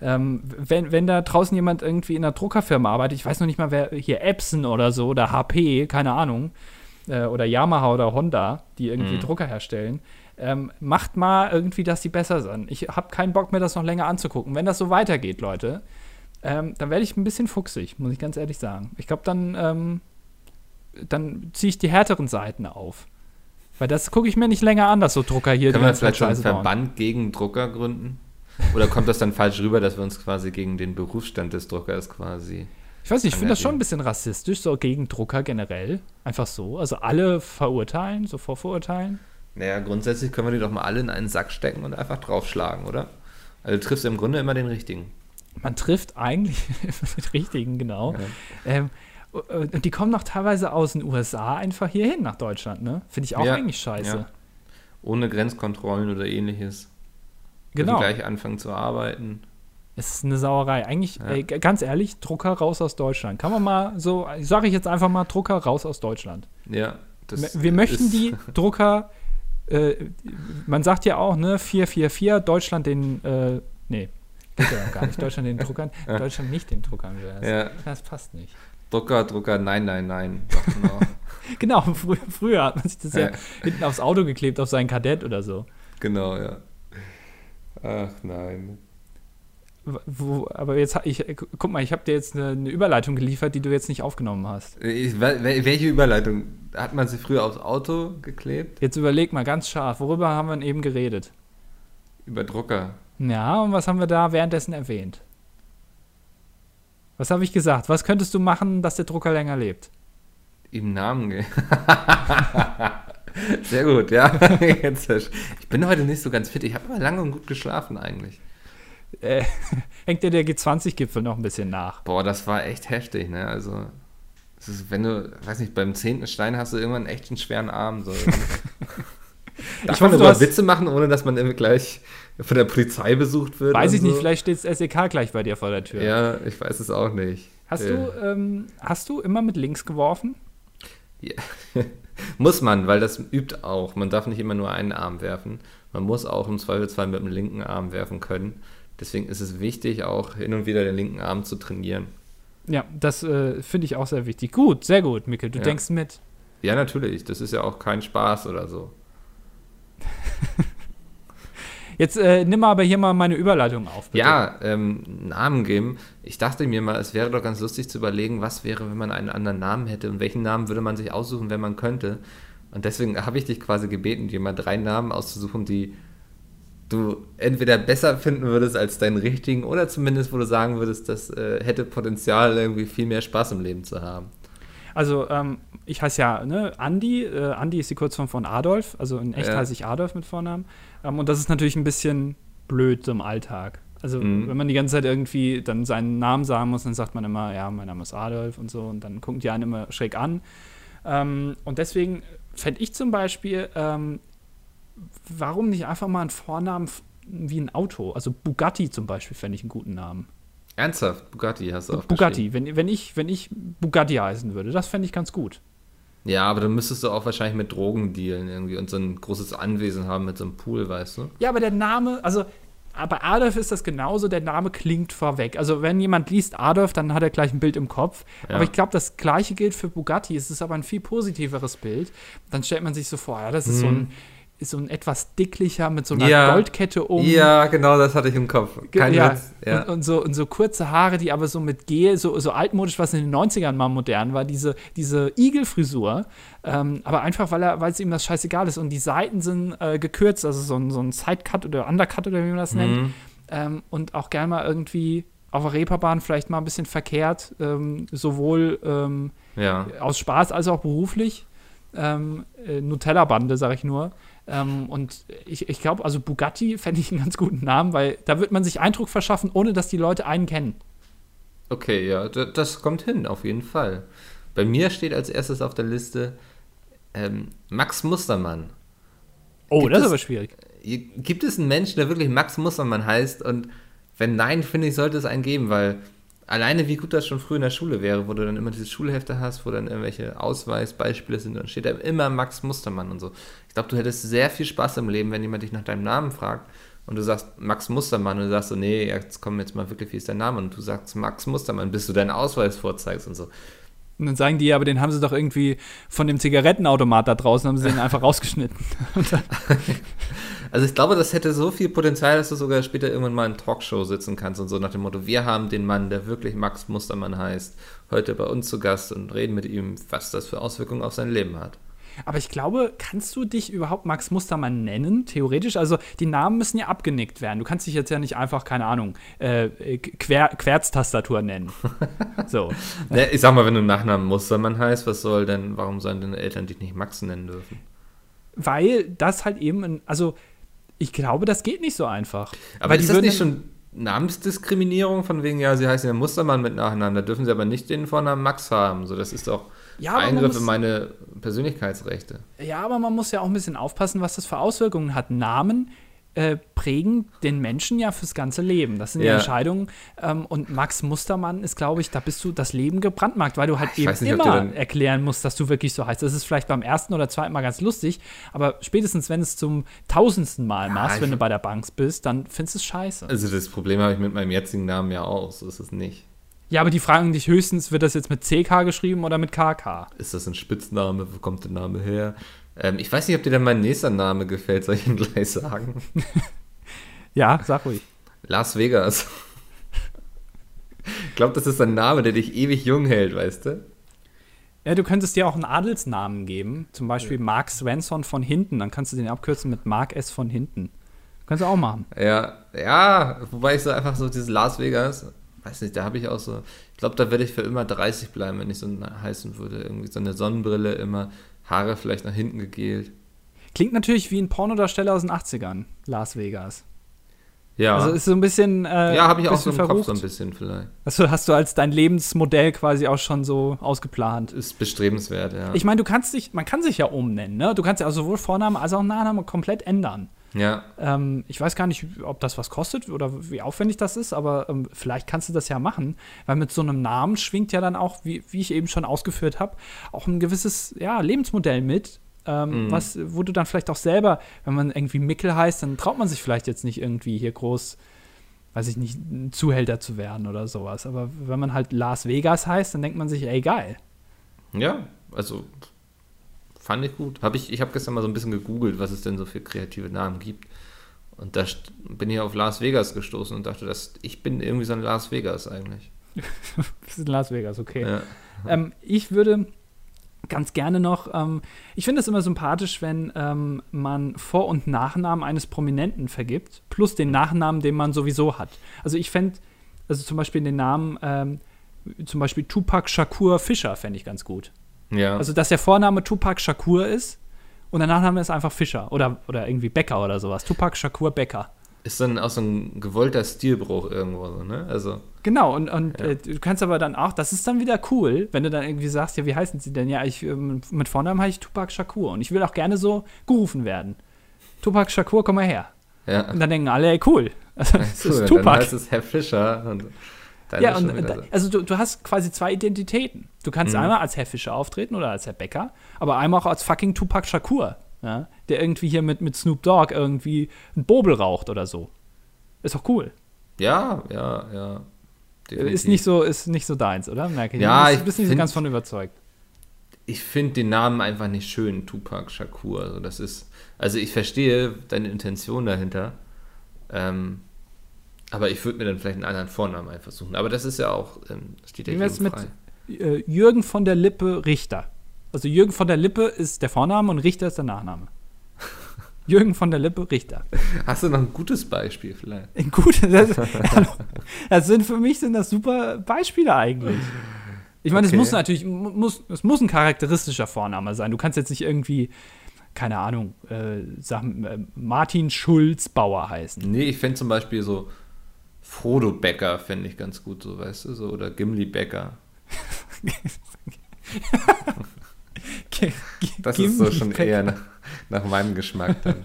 Ähm, wenn, wenn da draußen jemand irgendwie in einer Druckerfirma arbeitet, ich weiß noch nicht mal, wer hier Epson oder so oder HP, keine Ahnung, äh, oder Yamaha oder Honda, die irgendwie
Mhm.
Drucker herstellen, ähm, macht mal irgendwie, dass die besser sind. Ich habe keinen Bock mir das noch länger anzugucken. Wenn das so weitergeht, Leute, ähm, dann werde ich ein bisschen fuchsig, muss ich ganz ehrlich sagen. Ich glaube, dann, ähm, dann ziehe ich die härteren Seiten auf. Weil das gucke ich mir nicht länger an, dass so Drucker hier
Können wir vielleicht schon einen
bauen.
Verband gegen Drucker gründen? Oder kommt das dann falsch rüber, dass wir uns quasi gegen den Berufsstand des Druckers quasi.
Ich weiß nicht, ich finde das schon ein bisschen rassistisch, so gegen Drucker generell. Einfach so. Also alle verurteilen, so vorverurteilen.
Naja, grundsätzlich können wir die doch mal alle in einen Sack stecken und einfach draufschlagen, oder? Also du triffst im Grunde immer den richtigen.
Man trifft eigentlich den richtigen, genau.
Ja.
Ähm, und die kommen noch teilweise aus den USA einfach hierhin nach Deutschland, ne? Finde ich auch
Ja,
eigentlich scheiße.
ja. Ohne Grenzkontrollen oder ähnliches.
Genau.
Dürfen gleich anfangen zu arbeiten.
Es ist eine Sauerei. Eigentlich,
Ja.
ey, ganz ehrlich, Drucker raus aus Deutschland. Kann man mal so, sage ich jetzt einfach mal, Drucker raus aus Deutschland.
Ja, das
Wir möchten die Drucker, äh, man sagt ja auch, ne, 444, Deutschland den, äh, nee, geht ja noch gar nicht, Deutschland den Druckern, Deutschland nicht den Druckern. Das,
Ja.
das passt nicht.
Drucker, Drucker, nein, nein, nein. Genau.
Genau, frü früher hat man sich das ja
Ja.
hinten aufs Auto geklebt, auf seinen Kadett oder so.
genau, ja. Ach nein.
Wo, aber jetzt, ich, gu- guck mal, ich habe dir jetzt eine, eine Überleitung geliefert, die du jetzt nicht aufgenommen hast.
Ich, wel- wel- welche Überleitung? Hat man sie früher aufs Auto geklebt?
Jetzt überleg mal ganz scharf, worüber haben wir denn eben geredet?
Über Drucker.
Ja, und was haben wir da währenddessen erwähnt? Was habe ich gesagt? Was könntest du machen, dass der Drucker länger lebt?
Ihm Namen geben. Sehr gut, ja. Ich bin heute nicht so ganz fit. Ich habe aber lange und gut geschlafen eigentlich.
Äh, hängt dir der G20-Gipfel noch ein bisschen nach?
Boah, das war echt heftig, ne? Also, ist, wenn du, weiß nicht, beim zehnten Stein hast du irgendwann echt einen schweren Arm. So. Darf
Ich
man
hoffe, du
über
hast-
Witze machen, ohne dass man irgendwie gleich von der Polizei besucht wird?
Weiß ich nicht,
so?
vielleicht steht das SEK gleich bei dir vor der Tür.
Ja, ich weiß es auch nicht.
Hast,
Äh,
du, ähm, hast du immer mit links geworfen?
Muss man, weil das übt auch. Man darf nicht immer nur einen Arm werfen. Man muss auch im Zweifelsfall mit dem linken Arm werfen können. Deswegen ist es wichtig, auch hin und wieder den linken Arm zu trainieren.
Ja, das äh, finde ich auch sehr wichtig. Gut, sehr gut, Mikkel, du
Ja.
denkst mit.
Ja, natürlich. Das ist ja auch kein Spaß oder so.
Jetzt äh, nimm mal aber hier mal meine Überleitung auf. bitte.
Ja, ähm, Namen geben. Ich dachte mir mal, es wäre doch ganz lustig zu überlegen, was wäre, wenn man einen anderen Namen hätte und welchen Namen würde man sich aussuchen, wenn man könnte. Und deswegen habe ich dich quasi gebeten, dir mal drei Namen auszusuchen, die du entweder besser finden würdest als deinen richtigen oder zumindest, wo du sagen würdest, das äh, hätte Potenzial, irgendwie viel mehr Spaß im Leben zu haben.
Also, ähm, ich heiße ja ne, Andi. Äh, Andi ist die Kurzform von Adolf. Also in echt
Ja.
heiße ich Adolf mit Vornamen. Ähm, und das ist natürlich ein bisschen blöd so im Alltag. Also,
Mhm.
wenn man die ganze Zeit irgendwie dann seinen Namen sagen muss, dann sagt man immer, ja, mein Name ist Adolf und so. Und dann gucken die einen immer schräg an. Ähm, und deswegen fände ich zum Beispiel, ähm, warum nicht einfach mal einen Vornamen wie ein Auto? Also Bugatti zum Beispiel fände ich einen guten Namen.
Ernsthaft, Bugatti hast du aufgeschrieben.
Bugatti, wenn, wenn, ich, wenn ich Bugatti heißen würde, das fände ich ganz gut.
Ja, aber dann müsstest du auch wahrscheinlich mit Drogen dealen irgendwie und so ein großes Anwesen haben mit so einem Pool, weißt du?
Ja, aber der Name, also bei Adolf ist das genauso, der Name klingt vorweg. Also wenn jemand liest Adolf, dann hat er gleich ein Bild im Kopf.
Ja.
Aber ich glaube, das gleiche gilt für Bugatti. Es ist aber ein viel positiveres Bild. Dann stellt man sich so vor, ja, das ist so ein ist so ein etwas dicklicher mit so einer
Ja.
Goldkette um.
Ja, genau, das hatte ich im Kopf. Kein
ja,
Witz. Ja.
Und, und, so, und so kurze Haare, die aber so mit Gel, so, so altmodisch, was in den 90ern mal modern war, diese, diese Igelfrisur. Ähm, aber einfach, weil es ihm das scheißegal ist. Und die Seiten sind äh, gekürzt, also so ein, so ein Sidecut oder Undercut oder wie man das nennt.
Mhm.
Ähm, und auch gerne mal irgendwie auf der Reeperbahn vielleicht mal ein bisschen verkehrt, ähm, sowohl ähm,
ja.
aus Spaß als auch beruflich. Ähm, äh, Nutella-Bande, sag ich nur. Ähm, und ich, ich glaube, also Bugatti fände ich einen ganz guten Namen, weil da wird man sich Eindruck verschaffen, ohne dass die Leute einen kennen.
Okay, ja, das kommt hin, auf jeden Fall. Bei mir steht als erstes auf der Liste ähm, Max Mustermann.
Oh,
Gibt
das ist aber schwierig.
Gibt es einen Menschen, der wirklich Max Mustermann heißt? Und wenn nein, finde ich, sollte es einen geben, weil alleine wie gut das schon früher in der Schule wäre, wo du dann immer diese Schulhefte hast, wo dann irgendwelche Ausweisbeispiele sind, dann steht da immer Max Mustermann und so. Ich glaube, du hättest sehr viel Spaß im Leben, wenn jemand dich nach deinem Namen fragt und du sagst Max Mustermann und du sagst so, nee, jetzt komm jetzt mal wirklich, wie ist dein Name? Und du sagst Max Mustermann, bis du deinen Ausweis vorzeigst und so.
Und dann sagen die, aber den haben sie doch irgendwie von dem Zigarettenautomat da draußen, haben sie den einfach rausgeschnitten.
Also ich glaube, das hätte so viel Potenzial, dass du sogar später irgendwann mal in Talkshow sitzen kannst und so nach dem Motto, wir haben den Mann, der wirklich Max Mustermann heißt, heute bei uns zu Gast und reden mit ihm, was das für Auswirkungen auf sein Leben hat.
Aber ich glaube, kannst du dich überhaupt Max Mustermann nennen, theoretisch? Also die Namen müssen ja abgenickt werden. Du kannst dich jetzt ja nicht einfach, keine Ahnung, äh, Quer Querztastatur nennen. So.
Ne, ich sag mal, wenn du Nachnamen Mustermann heißt, was soll denn, warum sollen deine Eltern dich nicht Max nennen dürfen?
Weil das halt eben, ein, also ich glaube, das geht nicht so einfach.
Aber
Weil
ist
die
das
würden
nicht schon Namensdiskriminierung von wegen, ja, sie heißen ja Mustermann mit Nachnamen, da dürfen sie aber nicht den Vornamen Max haben. So, das ist doch
Ja,
Eingriff
muss-
in meine Persönlichkeitsrechte.
Ja, aber man muss ja auch ein bisschen aufpassen, was das für Auswirkungen hat. Namen äh, prägen den Menschen ja fürs ganze Leben. Das sind ja,
Ja.
Entscheidungen. Ähm, und Max Mustermann ist, glaube ich, da bist du das Leben gebrandmarkt, weil du halt
Ich
eben
nicht,
immer erklären musst, dass du wirklich so heißt. Das ist vielleicht beim ersten oder zweiten Mal ganz lustig, aber spätestens, wenn es zum tausendsten Mal machst,
ich-
wenn du bei der Bank bist, dann findest du es scheiße.
Also das Problem habe ich mit meinem jetzigen Namen ja auch, so ist es nicht.
Ja, aber die fragen dich höchstens, wird das jetzt mit CK geschrieben oder mit KK?
Ist das ein Spitzname? Wo kommt der Name her? Ähm, ich weiß nicht, ob dir dann mein nächster Name gefällt, soll ich ihn gleich sagen?
Ja, sag ruhig.
Las Vegas. Ich glaube, das ist ein Name, der dich ewig jung hält, weißt du?
Ja, du könntest dir auch einen Adelsnamen geben, zum Beispiel Mark Svensson von hinten. Dann kannst du den abkürzen mit Mark S. von hinten. Kannst du auch machen.
Ja, ja, wobei ich so einfach so dieses Las Vegas, weiß nicht, da habe ich auch so, ich glaube, da werde ich für immer 30 bleiben, wenn ich so heißen würde. Irgendwie so eine Sonnenbrille, immer Haare vielleicht nach hinten gegelt.
Klingt natürlich wie ein Pornodarsteller aus den 80ern, Las Vegas.
Ja,
Also ist so ein bisschen. Äh,
ja habe ich auch so im Kopf so ein
verrucht.
bisschen vielleicht.
Also hast du als dein Lebensmodell quasi auch schon so ausgeplant.
Ist bestrebenswert, ja.
Ich meine, du kannst dich, man kann sich ja umnennen, ne? Du kannst ja auch sowohl Vorname als auch Nachname komplett ändern.
Ja,
Ähm, ich weiß gar nicht, ob das was kostet oder wie aufwendig das ist, aber ähm, vielleicht kannst du das ja machen, weil mit so einem Namen schwingt ja dann auch, wie, wie ich eben schon ausgeführt habe, auch ein gewisses ja, Lebensmodell mit, ähm,
Mhm.
was, wo du dann vielleicht auch selber, wenn man irgendwie Mickel heißt, dann traut man sich vielleicht jetzt nicht irgendwie hier groß, weiß ich nicht, ein Zuhälter zu werden oder sowas. Aber wenn man halt Las Vegas heißt, dann denkt man sich, ey, geil.
ja, also fand ich gut. Hab ich ich habe gestern mal so ein bisschen gegoogelt, was es denn so für kreative Namen gibt. Und da bin ich auf Las Vegas gestoßen und dachte, dass ich bin irgendwie so ein Las Vegas eigentlich.
Das ist Las Vegas, okay.
Ja.
Ähm, ich würde ganz gerne noch, ähm, ich finde es immer sympathisch, wenn ähm, man Vor- und Nachnamen eines Prominenten vergibt, plus den Nachnamen, den man sowieso hat. Also ich fände, also zum Beispiel den Namen, ähm, zum Beispiel Tupac Shakur Fischer fände ich ganz gut.
Ja.
Also dass der Vorname Tupac Shakur ist und der Nachname ist einfach Fischer oder, oder irgendwie Becker oder sowas. Tupac Shakur Becker.
ist dann auch so ein gewollter Stilbruch irgendwo so, ne? Also,
Genau, und, und
Ja.
äh, du kannst aber dann auch, das ist dann wieder cool, wenn du dann irgendwie sagst, ja, wie heißen sie denn? Ja, ich, ähm, mit Vornamen heiße ich Tupac Shakur und ich will auch gerne so gerufen werden. Tupac Shakur, komm mal her.
ja.
Und dann denken alle, ey, cool. Also, das
So,
ist
dann
Tupac.
heißt es Herr Fischer. Und Dann
Ja, und da,
so.
also du, du hast quasi zwei Identitäten. Du kannst
Mhm.
einmal als Herr Fischer auftreten oder als Herr Becker, aber einmal auch als fucking Tupac Shakur, ja, der irgendwie hier mit, mit Snoop Dogg irgendwie ein Bobel raucht oder so. Ist doch cool.
Ja, ja, ja.
Ist nicht so, ist nicht so deins, oder? Merke ich.
Ja,
du
ich
bist, bist nicht so ganz von überzeugt.
Ich finde den Namen einfach nicht schön, Tupac Shakur. Also das ist, also ich verstehe deine Intention dahinter. Ähm, aber ich würde mir dann vielleicht einen anderen Vornamen einfach suchen. Aber das ist ja auch, ähm, steht ja
Wie wär's mit
frei.
äh, Jürgen von der Lippe Richter? Also Jürgen von der Lippe ist der Vorname und Richter ist der Nachname. Jürgen von der Lippe Richter.
Hast du noch ein gutes Beispiel vielleicht?
Gut, das, hallo. das sind für mich sind das super Beispiele eigentlich. Ich meine,
Okay.
es muss natürlich, mu- muss, es muss ein charakteristischer Vorname sein. Du kannst jetzt nicht irgendwie, keine Ahnung, äh, sagen, äh, Martin Schulz Bauer heißen.
Nee, ich fände zum Beispiel so Frodo Becker fände ich ganz gut, so weißt du, so oder Gimli Becker. Das ist so schon eher nach, nach meinem Geschmack dann.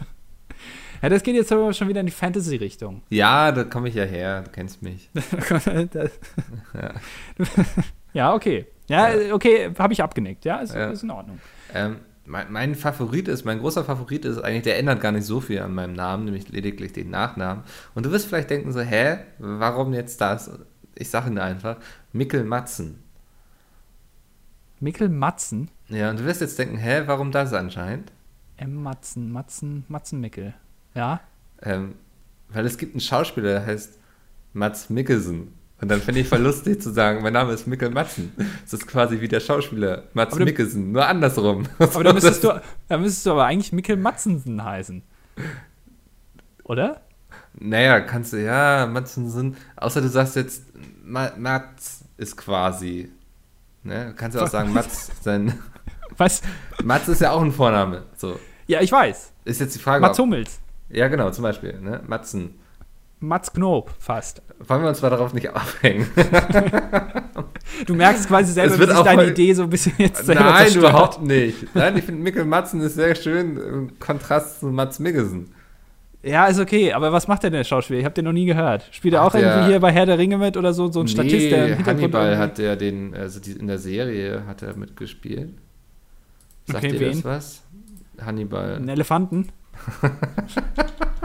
Ja, das geht jetzt aber schon wieder in die Fantasy-Richtung.
Ja, da komme ich ja her, du kennst mich. Ja.
ja, okay. Ja, okay, habe ich abgenickt. Ja, ist,
Ja.
ist in Ordnung.
Ähm, mein, mein Favorit ist, mein großer Favorit ist eigentlich, der ändert gar nicht so viel an meinem Namen, nämlich lediglich den Nachnamen. Und du wirst vielleicht denken so, hä, warum jetzt das? Ich sage ihn einfach, Mikkel Matzen.
Mikkel Matzen.
Ja, und du wirst jetzt denken, hä, warum das anscheinend?
M. Matzen, Matzen, Matzen Mickel. Ja.
Ähm, weil es gibt einen Schauspieler, der heißt Mats Mikkelsen. Und dann finde ich voll lustig zu sagen, mein Name ist Mikkel Matzen. Das ist quasi wie der Schauspieler Mats
Aber
Mikkelsen, nur andersrum.
Aber da müsstest, du, da müsstest du aber eigentlich Mikkel Matzensen heißen. Oder?
Naja, kannst du, ja, Matzensen. Außer du sagst jetzt, Ma Mats ist quasi. Ne? Kannst du auch sagen, Mats, sein.
Was?
Mats ist ja auch ein Vorname. So.
Ja, ich weiß.
Ist jetzt die Frage.
Mats
ob,
Hummels.
ja, genau, zum Beispiel. Ne? Matzen.
Mats Knob fast.
Wollen wir uns mal darauf nicht aufhängen?
Du merkst quasi selber,
Es
wie
wird
sich deine Idee so ein bisschen jetzt selber
Nein,
zerstört.
überhaupt nicht. Nein, ich finde Mikkel Matzen ist sehr schön im Kontrast zu Mats Mikkelsen.
Ja, ist okay, aber was macht denn der Schauspieler? Ich habe den noch nie gehört. Spielt er auch
der-
irgendwie hier bei Herr der Ringe mit oder so, so ein Statist, der im Hintergrund
Hannibal hat der den, also die, in der Serie hat er mitgespielt. Sagt
Okay,
dir
wen?
das was? Hannibal.
einen Elefanten.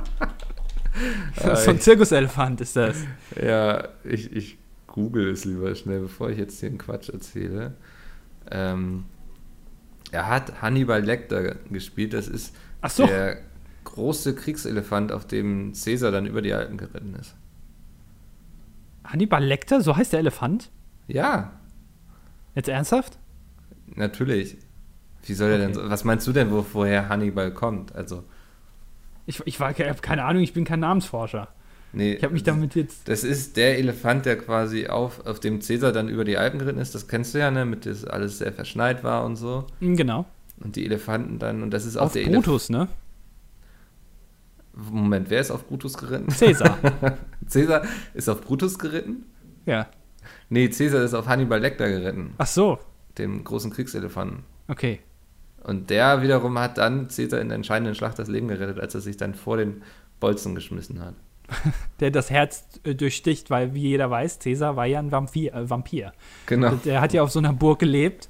Äh,
so ein Zirkuselefant ist das.
Ja, ich, ich google es lieber schnell, bevor ich jetzt hier einen Quatsch erzähle. Ähm, er hat Hannibal Lecter gespielt. Das ist
so.
der große Kriegselefant, auf dem Caesar dann über die Alpen geritten ist.
Hannibal Lecter, so heißt der Elefant?
Ja,
Jetzt ernsthaft?
natürlich. Wie soll er denn
Okay.
so, was meinst du denn, wo, woher Hannibal kommt? Also,
Ich, ich, war, keine Ahnung, ich bin kein Namensforscher.
nee.
Ich habe mich damit jetzt.
Das ist der Elefant, der quasi auf, auf dem Caesar dann über die Alpen geritten ist. Das kennst du ja, ne? Mit das alles sehr verschneit war und so.
Hm, Genau.
Und die Elefanten dann, und das ist auch
Auf
der
Brutus, ne?
Elefant. Moment, wer ist auf Brutus geritten?
Cäsar.
Caesar ist auf Brutus geritten?
ja.
Nee, Caesar ist auf Hannibal Lecter geritten,
Ach so.
dem großen Kriegselefanten.
Okay.
Und der wiederum hat dann Caesar in der entscheidenden Schlacht das Leben gerettet, als er sich dann vor den Bolzen geschmissen hat.
Der das Herz äh, durchsticht, weil, wie jeder weiß, Cäsar war ja ein Vampir. Äh, Vampir.
Genau.
Der hat ja auf so einer Burg gelebt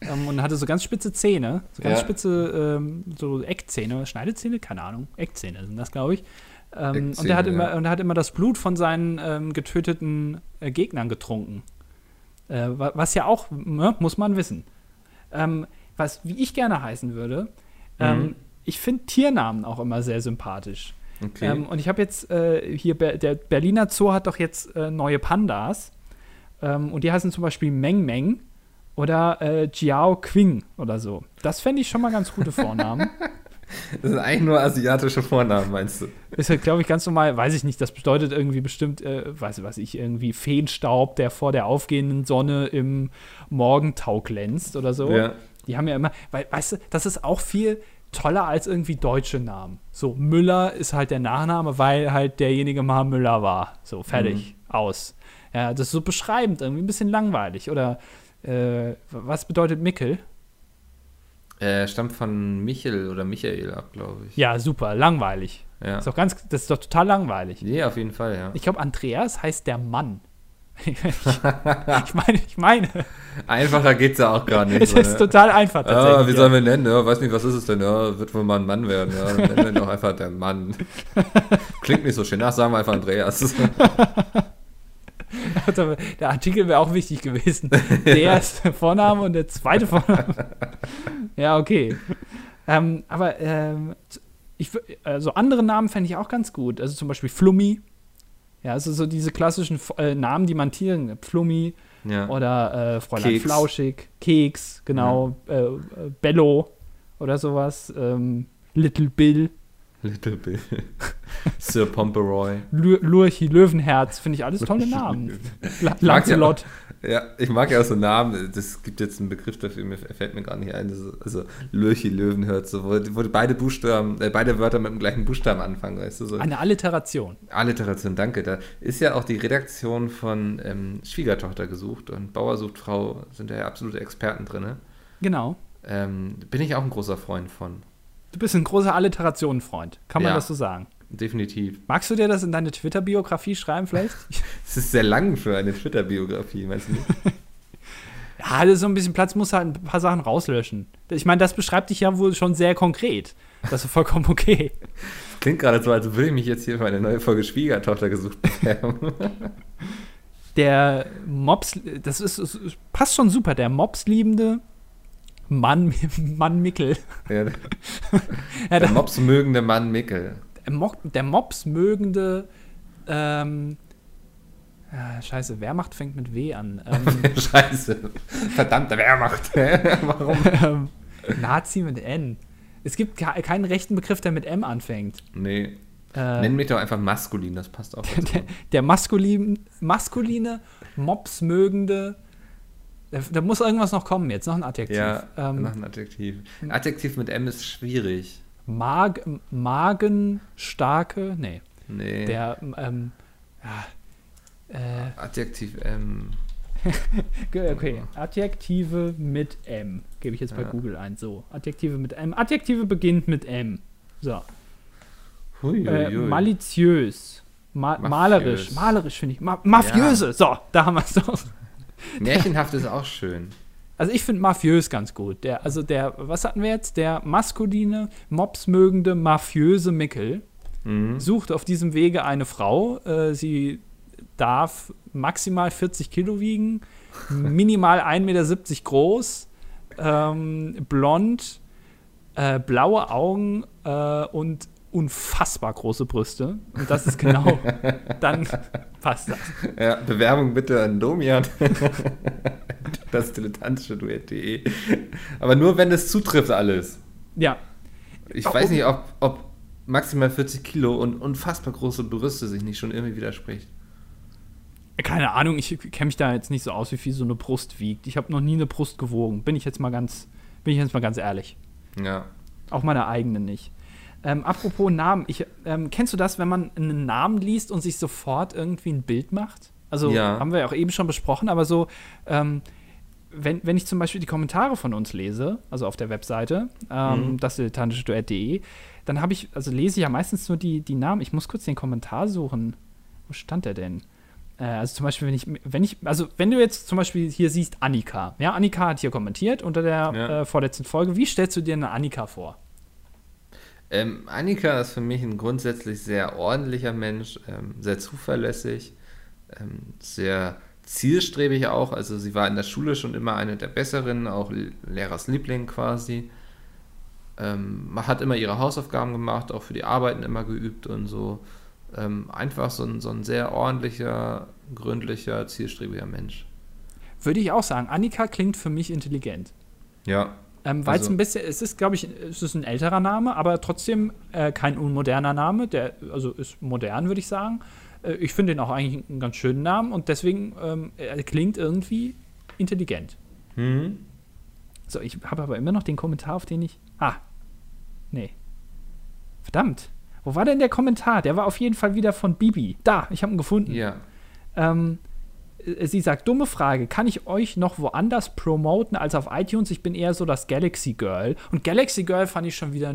ähm, und hatte so ganz spitze Zähne. So ganz
Ja.
spitze, ähm, so Eckzähne, Schneidezähne, keine Ahnung. Eckzähne sind das, glaube ich. Ähm, und, der hat
ja.
immer, und er hat immer das Blut von seinen ähm, getöteten äh, Gegnern getrunken. Äh, wa- was ja auch, ne, muss man wissen. Ähm, was, wie ich gerne heißen würde, ähm,
Mhm.
ich finde Tiernamen auch immer sehr sympathisch.
Okay.
Ähm, und ich habe jetzt äh, hier, Ber der Berliner Zoo hat doch jetzt äh, neue Pandas. Ähm, und die heißen zum Beispiel Meng Meng oder äh, Jiao Qing oder so. Das fände ich schon mal ganz gute Vornamen.
das sind eigentlich nur asiatische Vornamen, meinst du?
Ist halt, glaube ich, ganz normal, weiß ich nicht, das bedeutet irgendwie bestimmt, äh, weiß ich was ich, irgendwie Feenstaub, der vor der aufgehenden Sonne im Morgentau glänzt oder so.
Ja.
Die haben ja immer, weil, weißt du, das ist auch viel toller als irgendwie deutsche Namen. So, Müller ist halt der Nachname, weil halt derjenige mal Müller war. So, fertig, aus. Ja, das ist so beschreibend, irgendwie ein bisschen langweilig. Oder äh, was bedeutet Mickel?
Er stammt von Michel oder Michael ab, glaube ich.
Ja, super, langweilig.
Ja.
Ist doch ganz, das ist doch total langweilig.
Nee, auf jeden Fall, ja.
Ich glaube, Andreas heißt der Mann. Ich meine, ich meine.
Einfacher geht's ja auch gar nicht.
Es ist total einfach
tatsächlich. Ah, wie sollen wir nennen? Ja, weiß nicht, was ist es denn? Ja, wird wohl mal ein Mann werden. Ja, dann nennen wir doch einfach der Mann. Klingt nicht so schön. Ach, sagen wir einfach Andreas.
der Artikel wäre auch wichtig gewesen. Der ist der Vorname und der zweite Vorname. Ja, okay. Ähm, aber ähm, ich, also andere Namen fände ich auch ganz gut. Also zum Beispiel Flummi. Ja, also so diese klassischen äh, Namen, die man Tieren, Flummi ja. oder äh, Fräulein Keks. Flauschig, Keks, genau, ja. äh, Bello oder sowas, ähm, Little Bill.
Little Bill. Sir Pomperoy.
Lurchi, Löwenherz, finde ich alles tolle Namen. Lancelot.
Ja, ich mag ja auch so Namen. Das gibt jetzt einen Begriff dafür, mir fällt mir gar nicht ein. Ist, also Lurchi, Löwenherz, so, wo, wo, beide Buchstaben, äh, beide Wörter mit dem gleichen Buchstaben anfangen, weißt du? So.
Eine Alliteration.
Alliteration, danke. Da ist ja auch die Redaktion von ähm, Schwiegertochter gesucht und Bauer sucht Frau sind ja absolute Experten drin. Ne?
Genau.
Ähm, bin ich auch ein großer Freund von.
Du bist ein großer Alliterationenfreund, kann man ja, das so sagen?
Definitiv.
Magst du dir das in deine Twitter-Biografie schreiben vielleicht?
Es ist sehr lang für eine Twitter-Biografie, meinst du nicht?
ja, das ist so ein bisschen Platz, muss halt ein paar Sachen rauslöschen. Ich meine, das beschreibt dich ja wohl schon sehr konkret. Das ist vollkommen okay.
Klingt gerade so, als würde ich mich jetzt hier für eine neue Folge Schwiegertochter gesucht haben.
der Mops, das ist, das passt schon super, der Mops-liebende Mann, Mann Mickel. Ja,
der, ja, der Mops mögende Mann Mickel.
Der Mops mögende ähm, ja, scheiße, Wehrmacht fängt mit W an.
Ähm, scheiße. Verdammte Wehrmacht. Warum?
Ähm, Nazi mit N. Es gibt keinen rechten Begriff, der mit M anfängt.
Nee. Äh, Nenn mich doch einfach maskulin, das passt auch.
Der, der maskulin, maskuline, mopsmögende da, da, muss irgendwas noch kommen jetzt, noch ein Adjektiv.
Ja, ähm, noch ein Adjektiv. Adjektiv mit M ist schwierig.
Mag, Magenstarke, nee.
Nee.
Der, ähm, ja,
äh, Adjektiv M.
okay, Adjektive mit M. Gebe ich jetzt bei ja. Google ein. So, Adjektive mit M. Adjektive beginnt mit M. So. Hui, äh, maliziös. Ma malerisch. Malerisch finde ich. Ma mafiöse. Ja. So, da haben wir es doch.
Märchenhaft ist auch schön.
Also ich finde mafiös ganz gut. Der, also der, was hatten wir jetzt? Der maskuline, mopsmögende, mafiöse Mickel mhm. sucht auf diesem Wege eine Frau. Äh, sie darf maximal 40 Kilo wiegen, minimal 1,70 Meter groß, ähm, blond, äh, blaue Augen äh, und unfassbar große Brüste. Und das ist genau, dann passt das.
Ja, Bewerbung bitte an Domian. das dilettantische Duett.de. Aber nur, wenn es zutrifft, alles.
Ja.
Ich weiß nicht, ob, ob maximal 40 Kilo und unfassbar große Brüste sich nicht schon irgendwie widerspricht.
Keine Ahnung, ich kenne mich da jetzt nicht so aus, wie viel so eine Brust wiegt. Ich habe noch nie eine Brust gewogen. Bin ich jetzt mal ganz, bin ich jetzt mal ganz ehrlich.
Ja.
Auch meine eigene nicht. Ähm, apropos Namen, ich, ähm, kennst du das, wenn man einen Namen liest und sich sofort irgendwie ein Bild macht? Also ja. haben wir ja auch eben schon besprochen, aber so, ähm, wenn, wenn ich zum Beispiel die Kommentare von uns lese, also auf der Webseite, ähm, mhm. das dilettantische Duett.de, dann habe ich, also lese ich ja meistens nur die, die Namen. Ich muss kurz den Kommentar suchen. Wo stand der denn? Äh, also zum Beispiel, wenn ich, wenn ich, also wenn du jetzt zum Beispiel hier siehst Annika, ja, Annika hat hier kommentiert unter der ja. äh, vorletzten Folge. Wie stellst du dir eine Annika vor?
Ähm, Annika ist für mich ein grundsätzlich sehr ordentlicher Mensch, ähm, sehr zuverlässig, ähm, sehr zielstrebig auch. Also sie war in der Schule schon immer eine der Besseren, auch Lehrers Liebling quasi. Ähm, man hat immer ihre Hausaufgaben gemacht, auch für die Arbeiten immer geübt und so. Ähm, einfach so ein, so ein sehr ordentlicher, gründlicher, zielstrebiger Mensch.
Würde ich auch sagen. Annika klingt für mich intelligent.
Ja,
ähm, Weil also, es ein bisschen, es ist, glaube ich, es ist ein älterer Name, aber trotzdem äh, kein unmoderner Name. Der, also ist modern, würde ich sagen. Äh, ich finde ihn auch eigentlich einen ganz schönen Namen und deswegen ähm, er klingt irgendwie intelligent. Mhm. So, ich habe aber immer noch den Kommentar, auf den ich. Ah. Nee. Verdammt. Wo war denn der Kommentar? Der war auf jeden Fall wieder von Bibi. Da, ich habe ihn gefunden.
Ja.
Ähm, äh, sie sagt, dumme Frage, kann ich euch noch woanders promoten als auf iTunes? Ich bin eher so das Galaxy Girl. Und Galaxy Girl fand ich schon wieder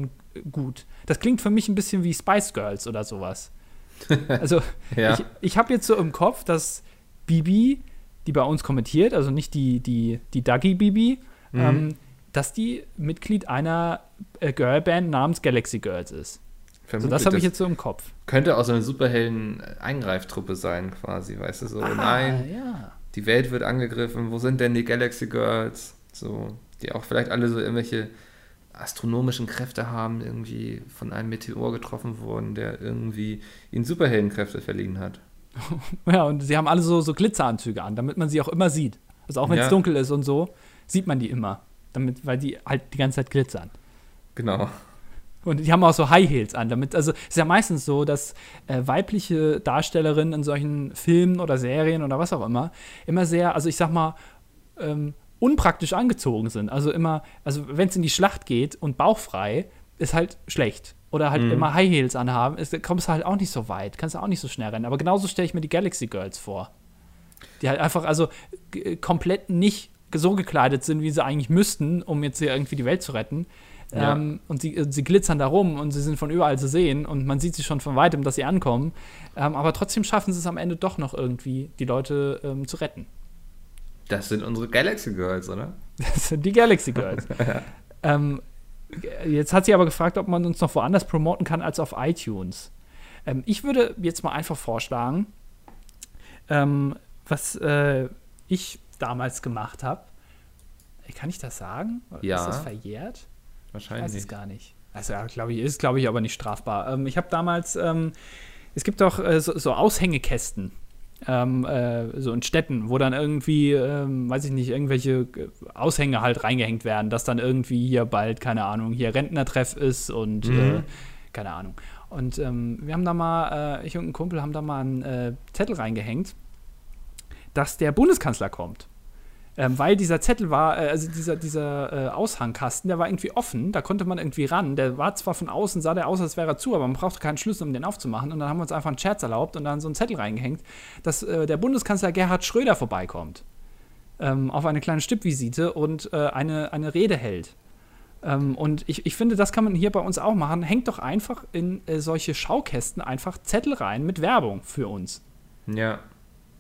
gut. Das klingt für mich ein bisschen wie Spice Girls oder sowas. Also, ja. ich, ich habe jetzt so im Kopf, dass Bibi, die bei uns kommentiert, also nicht die, die, die Dougie Bibi,
Mhm.
ähm, dass die Mitglied einer äh, Girlband namens Galaxy Girls ist. So, das habe ich jetzt so im Kopf.
Könnte auch so eine Superhelden-Eingreiftruppe sein, quasi, weißt du? So, nein,
ja.
die Welt wird angegriffen, wo sind denn die Galaxy Girls? So, die auch vielleicht alle so irgendwelche astronomischen Kräfte haben, irgendwie von einem Meteor getroffen wurden, der irgendwie ihnen Superheldenkräfte verliehen hat.
Ja, und sie haben alle so, so Glitzeranzüge an, damit man sie auch immer sieht. Also auch wenn es
Ja.
dunkel ist und so, sieht man die immer. Damit, weil die halt die ganze Zeit glitzern.
Genau.
Und die haben auch so High Heels an. Damit, also es ist ja meistens so, dass äh, weibliche Darstellerinnen in solchen Filmen oder Serien oder was auch immer immer sehr, also ich sag mal, ähm, unpraktisch angezogen sind. Also immer, also wenn es in die Schlacht geht und bauchfrei, ist halt schlecht. Oder halt
Mhm.
immer High Heels anhaben, ist, kommst du halt auch nicht so weit, kannst du auch nicht so schnell rennen. Aber genauso stelle ich mir die Galaxy Girls vor. Die halt einfach also komplett nicht so gekleidet sind, wie sie eigentlich müssten, um jetzt hier irgendwie die Welt zu retten.
Ja.
Ähm, und sie, sie glitzern da rum und sie sind von überall zu sehen und man sieht sie schon von weitem, dass sie ankommen. Ähm, aber trotzdem schaffen sie es am Ende doch noch irgendwie, die Leute ähm, zu retten.
Das sind unsere Galaxy Girls, oder?
Das sind die Galaxy Girls. ähm, jetzt hat sie aber gefragt, ob man uns noch woanders promoten kann als auf iTunes. Ähm, ich würde jetzt mal einfach vorschlagen, ähm, was äh, ich damals gemacht habe. Kann ich das sagen?
Ja.
Ist das verjährt? Ich
Wahrscheinlich.
weiß es gar nicht. Also, ja, glaube ich, ist, glaube ich, aber nicht strafbar. Ähm, ich habe damals, ähm, es gibt doch äh, so, so Aushängekästen, ähm, äh, so in Städten, wo dann irgendwie, ähm, weiß ich nicht, irgendwelche äh, Aushänge halt reingehängt werden, dass dann irgendwie hier bald, keine Ahnung, hier Rentnertreff ist und
Mhm.
äh, keine Ahnung. Und ähm, wir haben da mal, äh, ich und ein Kumpel haben da mal einen äh, Zettel reingehängt, dass der Bundeskanzler kommt. Ähm, weil dieser Zettel war, äh, also dieser, dieser äh, Aushangkasten, der war irgendwie offen, da konnte man irgendwie ran. Der war zwar von außen, sah der aus, als wäre er zu, aber man brauchte keinen Schlüssel, um den aufzumachen. Und dann haben wir uns einfach einen Scherz erlaubt und dann so einen Zettel reingehängt, dass äh, der Bundeskanzler Gerhard Schröder vorbeikommt. Ähm, auf eine kleine Stippvisite und äh, eine, eine Rede hält. Ähm, und ich, ich finde, das kann man hier bei uns auch machen. Hängt doch einfach in äh, solche Schaukästen einfach Zettel rein mit Werbung für uns.
Ja.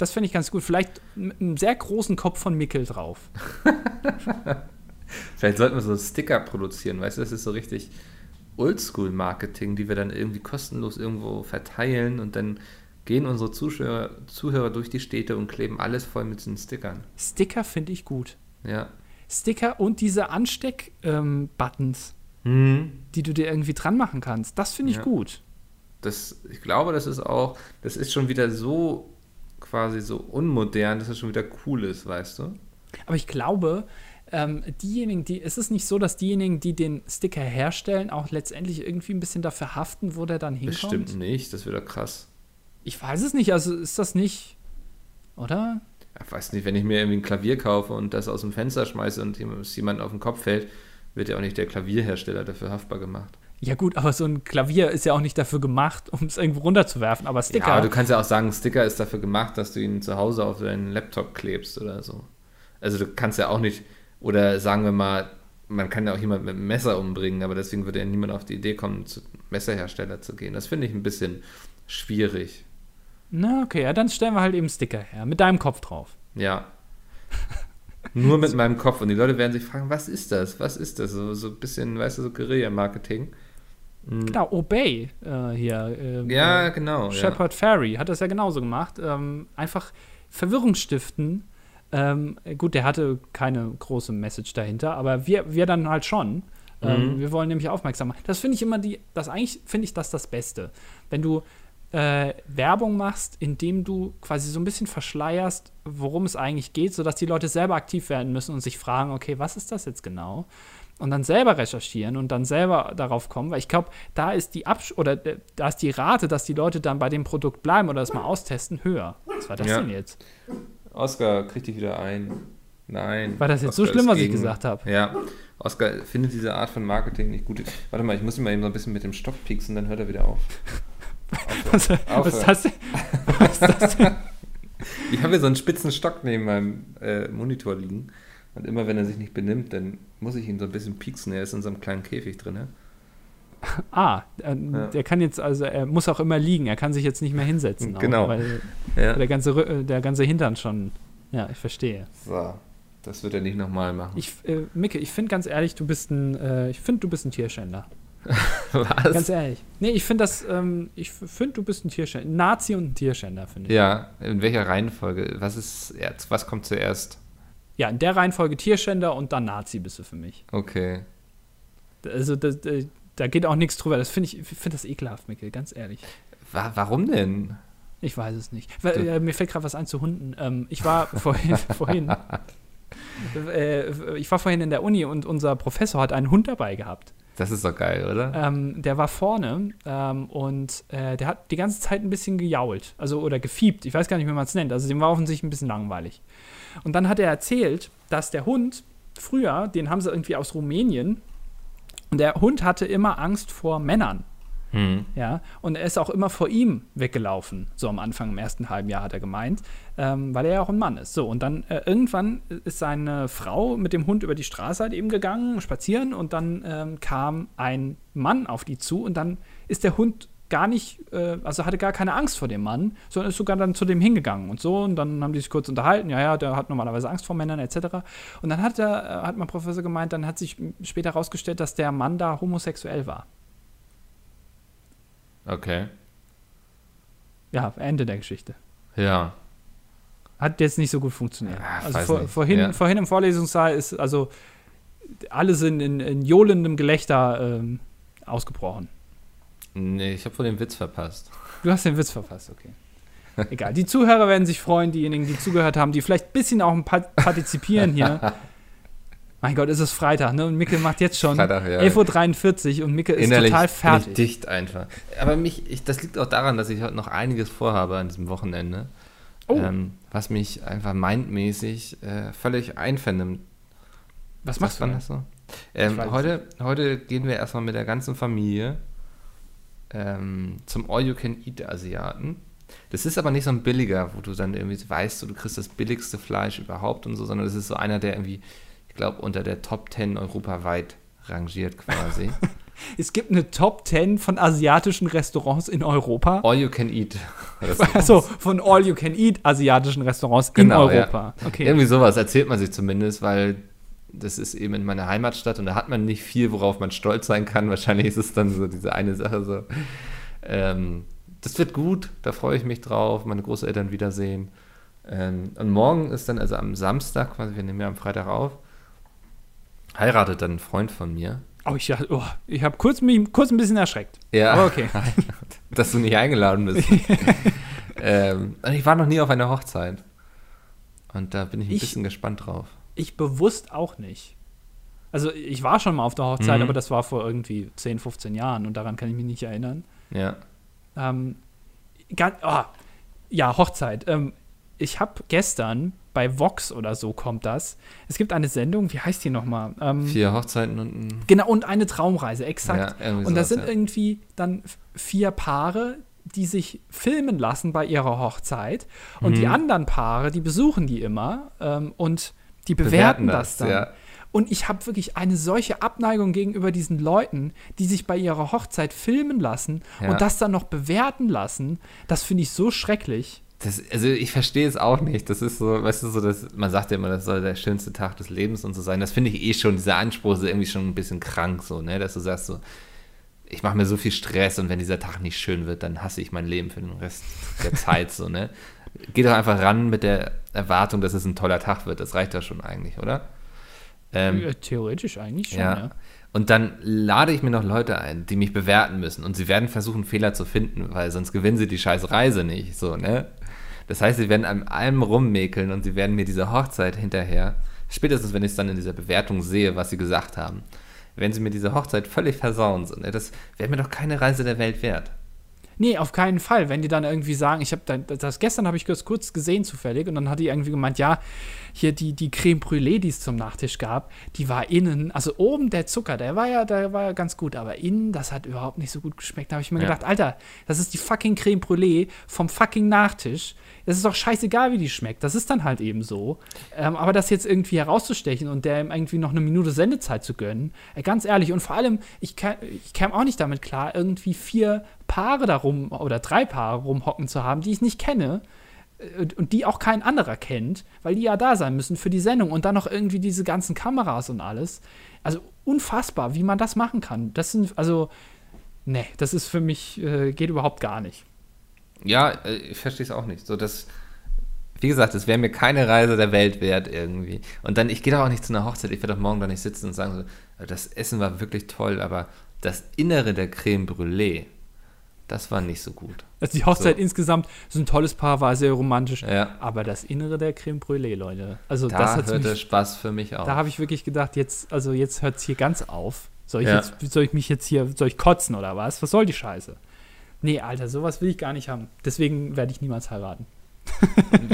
Das finde ich ganz gut. Vielleicht mit einem sehr großen Kopf von Mickel drauf.
Vielleicht sollten wir so Sticker produzieren, weißt du, das ist so richtig Oldschool-Marketing, die wir dann irgendwie kostenlos irgendwo verteilen und dann gehen unsere Zuschauer, Zuhörer durch die Städte und kleben alles voll mit diesen Stickern.
Sticker finde ich gut.
Ja.
Sticker und diese Ansteck-Buttons,
Hm.
die du dir irgendwie dran machen kannst. Das finde ich
Ja.
gut.
Das, ich glaube, das ist auch, das ist schon wieder so quasi so unmodern, dass es schon wieder cool ist, weißt du?
Aber ich glaube, ähm, diejenigen, die, es ist nicht so, dass diejenigen, die den Sticker herstellen, auch letztendlich irgendwie ein bisschen dafür haften, wo der dann hinkommt.
Bestimmt nicht, das wäre doch krass.
Ich weiß es nicht, also ist das nicht, oder?
Ich weiß nicht, wenn ich mir irgendwie ein Klavier kaufe und das aus dem Fenster schmeiße und es jemand auf den Kopf fällt, wird ja auch nicht der Klavierhersteller dafür haftbar gemacht.
Ja gut, aber so ein Klavier ist ja auch nicht dafür gemacht, um es irgendwo runterzuwerfen. Aber Sticker,
Ja, aber du kannst ja auch sagen, Sticker ist dafür gemacht, dass du ihn zu Hause auf deinen Laptop klebst oder so. Also du kannst ja auch nicht, oder sagen wir mal, man kann ja auch jemanden mit einem Messer umbringen, aber deswegen würde ja niemand auf die Idee kommen, zu Messerhersteller zu gehen. Das finde ich ein bisschen schwierig.
na okay, ja, dann stellen wir halt eben Sticker her, mit deinem Kopf drauf.
Ja. Nur mit meinem Kopf. Und die Leute werden sich fragen, was ist das? Was ist das? So, so ein bisschen, weißt du, so Guerilla-Marketing.
Genau, Obey äh, hier. ähm,
Ja,
äh,
genau. Ja.
Shepard Ferry hat das ja genauso gemacht. Ähm, einfach Verwirrung stiften. Ähm, gut, der hatte keine große Message dahinter, aber wir, wir dann halt schon. Ähm,
Mhm.
wir wollen nämlich aufmerksam machen. Das finde ich immer die, das eigentlich finde ich das das Beste. Wenn du äh, Werbung machst, indem du quasi so ein bisschen verschleierst, worum es eigentlich geht, sodass die Leute selber aktiv werden müssen und sich fragen, okay, was ist das jetzt genau? Und dann selber recherchieren und dann selber darauf kommen, weil ich glaube, da ist die Absch oder äh, da ist die Rate, dass die Leute dann bei dem Produkt bleiben oder das mal austesten, höher. Was war das
Ja.
denn jetzt?
Oskar, krieg dich wieder ein. Nein.
War das jetzt so
Oskar
schlimm, was ich
gegen-
gesagt habe?
Ja. Oskar findet diese Art von Marketing nicht gut. Warte mal, ich muss ihn mal eben so ein bisschen mit dem Stock pieksen, dann hört er wieder auf.
Was, was ist das denn? Was ist das denn?
Ich habe hier so einen spitzen Stock neben meinem äh, Monitor liegen. Und immer wenn er sich nicht benimmt, dann muss ich ihn so ein bisschen pieksen. Er ist in so einem kleinen Käfig drin. Ne?
Ah, äh, ja. der kann jetzt, also er muss auch immer liegen, er kann sich jetzt nicht mehr hinsetzen.
Genau.
Auch, weil ja. der, ganze, der ganze Hintern schon, ja, ich verstehe.
So, das wird er nicht nochmal machen.
Ich, äh, Micke, ich finde ganz ehrlich, du bist ein, äh, ich finde, du bist ein Tierschänder.
Was?
Ganz ehrlich. Nee, ich finde das, ähm, ich finde, du bist ein Tierschänder. Nazi und ein Tierschänder, finde ich.
Ja, in welcher Reihenfolge? Was ist, was kommt zuerst?
Ja, in der Reihenfolge Tierschänder und dann Nazi bist du für mich.
Okay.
Also, das, da geht auch nichts drüber. Das finde ich, finde das ekelhaft, Mikkel, ganz ehrlich.
Warum denn?
Ich weiß es nicht. Weil, äh, mir fällt gerade was ein zu Hunden. Ähm, ich war vorhin, vorhin äh, ich war vorhin in der Uni und unser Professor hat einen Hund dabei gehabt.
Das ist doch geil, oder?
Ähm, der war vorne ähm, und äh, der hat die ganze Zeit ein bisschen gejault, also oder gefiebt. Ich weiß gar nicht, wie man es nennt. Also dem war offensichtlich ein bisschen langweilig. Und dann hat er erzählt, dass der Hund früher, den haben sie irgendwie aus Rumänien, und der Hund hatte immer Angst vor Männern.
Hm.
Ja, und er ist auch immer vor ihm weggelaufen, so am Anfang im ersten halben Jahr hat er gemeint, ähm, weil er ja auch ein Mann ist. So, und dann äh, irgendwann ist seine Frau mit dem Hund über die Straße halt eben gegangen, spazieren, und dann ähm, kam ein Mann auf die zu und dann ist der Hund gar nicht, äh, also hatte gar keine Angst vor dem Mann, sondern ist sogar dann zu dem hingegangen und so. Und dann haben die sich kurz unterhalten. Ja, ja, der hat normalerweise Angst vor Männern etc. Und dann hat, der, äh, hat mein Professor gemeint, dann hat sich später herausgestellt, dass der Mann da homosexuell war.
Okay.
Ja, Ende der Geschichte.
Ja.
Hat jetzt nicht so gut funktioniert.
Ja,
also vor, vorhin, ja. vorhin im Vorlesungssaal ist, also alle sind in, in johlendem Gelächter ähm, ausgebrochen.
Nee, ich habe wohl den Witz verpasst.
Du hast den Witz verpasst, okay. Egal. Die Zuhörer werden sich freuen, diejenigen, die zugehört haben, die vielleicht ein bisschen auch partizipieren hier. Mein Gott, ist es Freitag, ne? Und Micke macht jetzt schon
Freitag, ja.
11.43 Uhr und Micke ist Innerlich total fertig.
Bin ich dicht einfach. Aber mich, ich, das liegt auch daran, dass ich heute noch einiges vorhabe an diesem Wochenende. Oh. Ähm, was mich einfach mindmäßig äh, völlig einvernimmt.
Was machst du? Das so?
Ähm, heute, heute gehen wir erstmal mit der ganzen Familie ähm, zum All-You-Can-Eat-Asiaten. Das ist aber nicht so ein billiger, wo du dann irgendwie weißt, du kriegst das billigste Fleisch überhaupt und so, sondern das ist so einer, der irgendwie, ich glaube, unter der Top 10 europaweit rangiert quasi.
es gibt eine Top 10 von asiatischen Restaurants in Europa.
All you can eat.
Also von All you can eat asiatischen Restaurants genau, in Europa.
Ja. Okay. Irgendwie sowas erzählt man sich zumindest, weil das ist eben in meiner Heimatstadt und da hat man nicht viel, worauf man stolz sein kann. Wahrscheinlich ist es dann so diese eine Sache so. Ähm, das wird gut, da freue ich mich drauf, meine Großeltern wiedersehen. Ähm, und morgen ist dann, also am Samstag, quasi, wir nehmen ja am Freitag auf, heiratet dann ein Freund von mir.
Oh, ich, oh, ich habe kurz, kurz ein bisschen erschreckt.
Ja, Aber okay. dass du nicht eingeladen bist. ähm, ich war noch nie auf einer Hochzeit. Und da bin ich ein ich, bisschen gespannt drauf.
Ich bewusst auch nicht. Also ich war schon mal auf der Hochzeit, mhm. aber das war vor irgendwie 10, 15 Jahren und daran kann ich mich nicht erinnern.
Ja.
Ähm, ganz, oh, ja, Hochzeit. Ähm, ich habe gestern bei Vox oder so kommt das. Es gibt eine Sendung, wie heißt die nochmal?
Ähm, vier Hochzeiten und
ein Genau, und eine Traumreise, exakt. Ja, und da sind ja. irgendwie dann vier Paare, die sich filmen lassen bei ihrer Hochzeit. Und mhm. die anderen Paare, die besuchen die immer ähm, und die bewerten, bewerten das, das, dann. Ja. Und ich habe wirklich eine solche Abneigung gegenüber diesen Leuten, die sich bei ihrer Hochzeit filmen lassen ja. und das dann noch bewerten lassen. Das finde ich so schrecklich.
Das, also ich verstehe es auch nicht. Das ist so, weißt du, so, dass, man sagt ja immer, das soll der schönste Tag des Lebens und so sein. Das finde ich eh schon, dieser Anspruch ist irgendwie schon ein bisschen krank, so, ne? Dass du sagst so, ich mache mir so viel Stress und wenn dieser Tag nicht schön wird, dann hasse ich mein Leben für den Rest der Zeit, so, ne? Geh doch einfach ran mit der Erwartung, dass es ein toller Tag wird. Das reicht ja schon eigentlich, oder?
Ähm, ja, theoretisch eigentlich schon, ja. ja.
Und dann lade ich mir noch Leute ein, die mich bewerten müssen. Und sie werden versuchen, Fehler zu finden, weil sonst gewinnen sie die scheiß Reise nicht. So, ne? Das heißt, sie werden an allem rummäkeln und sie werden mir diese Hochzeit hinterher, spätestens wenn ich es dann in dieser Bewertung sehe, was sie gesagt haben, werden sie mir diese Hochzeit völlig versauen. So, ne? Das wäre mir doch keine Reise der Welt wert.
Nee, auf keinen Fall. Wenn die dann irgendwie sagen, ich habe das gestern habe ich das kurz gesehen zufällig und dann hat die irgendwie gemeint, ja, hier die, die Creme Brûlée, die es zum Nachtisch gab, die war innen, also oben der Zucker, der war ja, der war ja ganz gut, aber innen, das hat überhaupt nicht so gut geschmeckt. Da habe ich mir
Ja.
gedacht, Alter, das ist die fucking Creme Brûlée vom fucking Nachtisch. Es ist doch scheißegal, wie die schmeckt. Das ist dann halt eben so. Ähm, aber das jetzt irgendwie herauszustechen und der ihm irgendwie noch eine Minute Sendezeit zu gönnen, äh, ganz ehrlich. Und vor allem, ich, kann, ich kam auch nicht damit klar, irgendwie vier Paare darum oder drei Paare rumhocken zu haben, die ich nicht kenne äh, und die auch kein anderer kennt, weil die ja da sein müssen für die Sendung und dann noch irgendwie diese ganzen Kameras und alles. Also unfassbar, wie man das machen kann. Das sind, also, nee, das ist für mich, äh, geht überhaupt gar nicht.
Ja, äh, ich verstehe es auch nicht. So, das, wie gesagt, es wäre mir keine Reise der Welt wert irgendwie. Und dann, ich gehe doch auch nicht zu einer Hochzeit, ich werde doch morgen da nicht sitzen und sagen so, das Essen war wirklich toll, aber das Innere der Creme Brûlée, das war nicht so gut.
Also die Hochzeit
So.
insgesamt ist ein tolles Paar, war sehr romantisch.
Ja.
Aber das Innere der Creme Brûlée, Leute. Also das
Da
hat
hört der
mich,
Spaß für mich auf.
da habe ich wirklich gedacht, jetzt, also jetzt hört es hier ganz auf. Soll ich,
Ja.
jetzt, soll ich mich jetzt hier, soll ich kotzen oder was? Was soll die Scheiße? Nee, Alter, sowas will ich gar nicht haben. Deswegen werde ich niemals heiraten.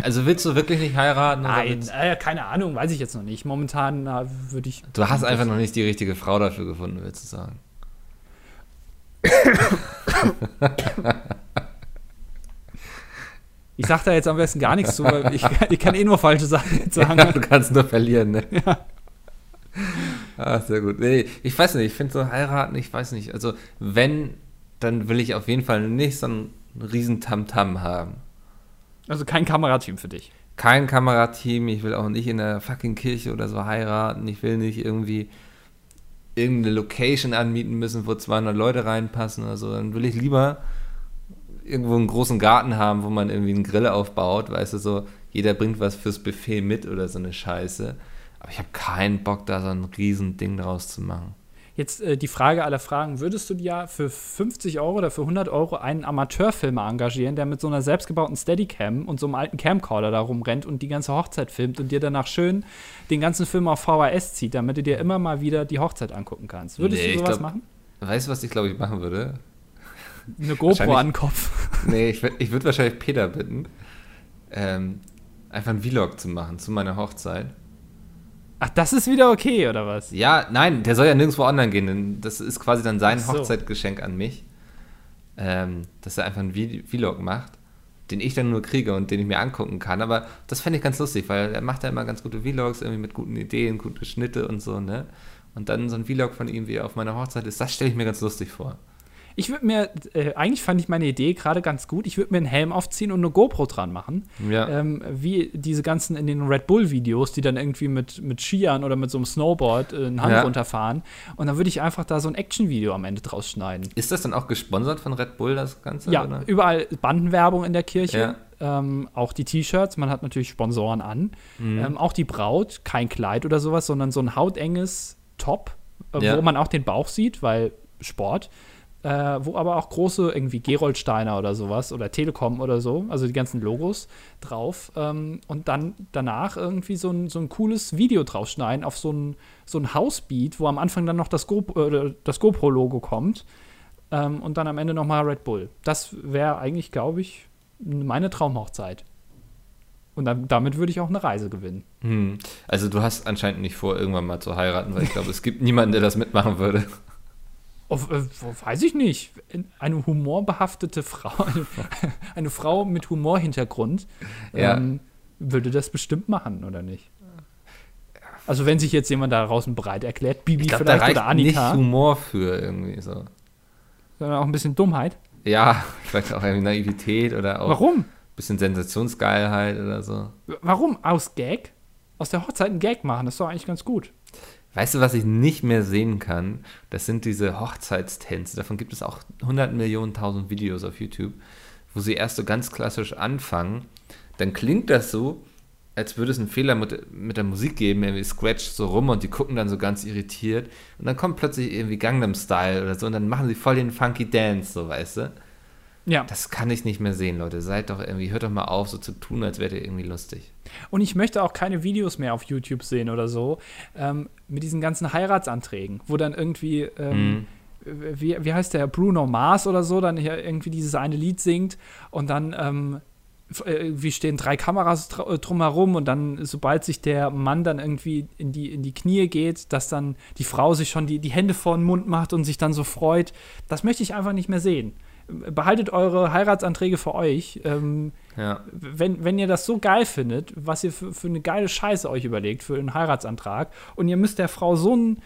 Also willst du wirklich nicht heiraten?
Nein, äh, keine Ahnung, weiß ich jetzt noch nicht. Momentan äh, würde ich.
Du hast einfach noch nicht die richtige Frau dafür gefunden, willst du sagen.
Ich sag da jetzt am besten gar nichts zu, weil ich, ich kann eh nur falsche Sachen sagen.
du kannst nur verlieren, ne? Ja. Ah, sehr gut. Nee, ich weiß nicht, ich finde so heiraten, ich weiß nicht. Also, wenn, dann will ich auf jeden Fall nicht so einen riesen Tamtam haben.
Also kein Kamerateam für dich.
Kein Kamerateam, ich will auch nicht in der fucking Kirche oder so heiraten. Ich will nicht irgendwie irgendeine Location anmieten müssen, wo 200 Leute reinpassen oder so. Dann will ich lieber irgendwo einen großen Garten haben, wo man irgendwie einen Grill aufbaut, weißt du, so, jeder bringt was fürs Buffet mit oder so eine Scheiße. Aber ich habe keinen Bock, da so ein riesen Ding draus zu machen.
Jetzt äh, die Frage aller Fragen: Würdest du dir für 50 Euro oder für 100 Euro einen Amateurfilmer engagieren, der mit so einer selbstgebauten Steadicam und so einem alten Camcorder da rumrennt und die ganze Hochzeit filmt und dir danach schön den ganzen Film auf VHS zieht, damit du dir immer mal wieder die Hochzeit angucken kannst? Würdest
Nee,
du sowas
glaub-
machen?
Weißt du, was ich glaube ich machen würde?
Eine GoPro an den Kopf.
Nee, ich, ich würde wahrscheinlich Peter bitten, ähm, einfach einen Vlog zu machen zu meiner Hochzeit.
Ach, das ist wieder okay, oder was?
Ja, nein, der soll ja nirgendwo online gehen, denn das ist quasi dann sein
so.
Hochzeitgeschenk an mich. Ähm, dass er einfach einen Vlog macht, den ich dann nur kriege und den ich mir angucken kann. Aber das fände ich ganz lustig, weil er macht ja immer ganz gute Vlogs, irgendwie mit guten Ideen, gute Schnitte und so, ne? Und dann so ein Vlog von ihm, wie er auf meiner Hochzeit ist, das stelle ich mir ganz lustig vor.
Ich würde mir, äh, eigentlich fand ich meine Idee gerade ganz gut. Ich würde mir einen Helm aufziehen und eine GoPro dran machen.
Ja.
Ähm, wie diese ganzen in den Red Bull-Videos, die dann irgendwie mit, mit Skiern oder mit so einem Snowboard äh, einen Hang
Ja.
runterfahren. Und dann würde ich einfach da so ein Action-Video am Ende draus schneiden.
Ist das dann auch gesponsert von Red Bull, das Ganze?
Ja,
oder?
überall Bandenwerbung in der Kirche. Ähm, auch die T-Shirts, man hat natürlich Sponsoren an.
Mhm.
Ähm, auch die Braut, kein Kleid oder sowas, sondern so ein hautenges Top, äh,
Ja.
wo man auch den Bauch sieht, weil Sport. Äh, wo aber auch große, irgendwie Gerold-Steiner oder sowas oder Telekom oder so, also die ganzen Logos drauf. Ähm, und dann danach irgendwie so ein, so ein cooles Video draufschneiden auf so ein, so ein Housebeat, wo am Anfang dann noch das, Go, äh, das GoPro-Logo kommt. Ähm, und dann am Ende nochmal Red Bull. Das wäre eigentlich, glaube ich, meine Traumhochzeit. Und dann, damit würde ich auch eine Reise gewinnen.
Hm. Also du hast anscheinend nicht vor, irgendwann mal zu heiraten, weil ich glaube, es gibt niemanden, der das mitmachen würde.
Oh, äh, weiß ich nicht. Eine humorbehaftete Frau, eine, Frau mit Humorhintergrund,
Ja.
ähm, würde das bestimmt machen, oder nicht? Also wenn sich jetzt jemand da draußen bereit erklärt, Bibi
Ich glaube, da
vielleicht
reicht
oder
nicht
Annika,
Humor für irgendwie so.
sondern auch ein bisschen Dummheit.
Ja, vielleicht auch irgendwie Naivität oder auch
Warum?
ein bisschen Sensationsgeilheit oder so.
Warum? Aus Gag? Aus der Hochzeit einen Gag machen, das ist doch eigentlich ganz gut.
Weißt du, was ich nicht mehr sehen kann? Das sind diese Hochzeitstänze. Davon gibt es auch 100 Millionen, tausend Videos auf YouTube, wo sie erst so ganz klassisch anfangen. Dann klingt das so, als würde es einen Fehler mit, mit der Musik geben, irgendwie Scratch so rum und die gucken dann so ganz irritiert. Und dann kommt plötzlich irgendwie Gangnam Style oder so und dann machen sie voll den funky Dance, so weißt du.
Ja.
Das kann ich nicht mehr sehen, Leute. Seid doch irgendwie, hört doch mal auf, so zu tun, als wärt ihr irgendwie lustig.
Und ich möchte auch keine Videos mehr auf YouTube sehen oder so, ähm, mit diesen ganzen Heiratsanträgen, wo dann irgendwie, ähm, wie, wie heißt der, Bruno Mars oder so, dann hier irgendwie dieses eine Lied singt und dann ähm, wie stehen drei Kameras äh, drumherum und dann, sobald sich der Mann dann irgendwie in die, in die Knie geht, dass dann die Frau sich schon die, die Hände vor den Mund macht und sich dann so freut. Das möchte ich einfach nicht mehr sehen. Behaltet eure Heiratsanträge für euch. Ähm,
Ja.
wenn, wenn ihr das so geil findet, was ihr für, für eine geile Scheiße euch überlegt, für einen Heiratsantrag, und ihr müsst der Frau so einen,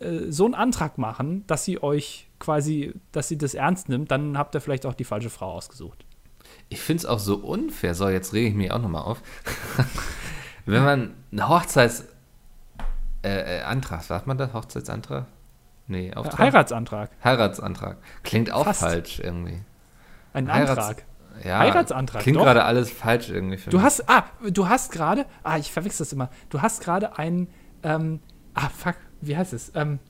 äh, so einen Antrag machen, dass sie euch quasi, dass sie das ernst nimmt, dann habt ihr vielleicht auch die falsche Frau ausgesucht.
Ich finde es auch so unfair. So, jetzt rege ich mich auch nochmal auf. Wenn man einen Hochzeitsantrag, äh, äh, Antrag, sagt man das? Hochzeitsantrag? Nee, Auftrag?
Heiratsantrag.
Heiratsantrag. Klingt auch
Fast.
falsch irgendwie.
Ein
Heirats-
Antrag.
Ja,
Heiratsantrag,
Klingt gerade alles falsch irgendwie für
Du
mich.
hast, ah, du hast gerade, ah, ich verwechsel das immer. Du hast gerade einen, ähm, ah, fuck, wie heißt es? Ähm,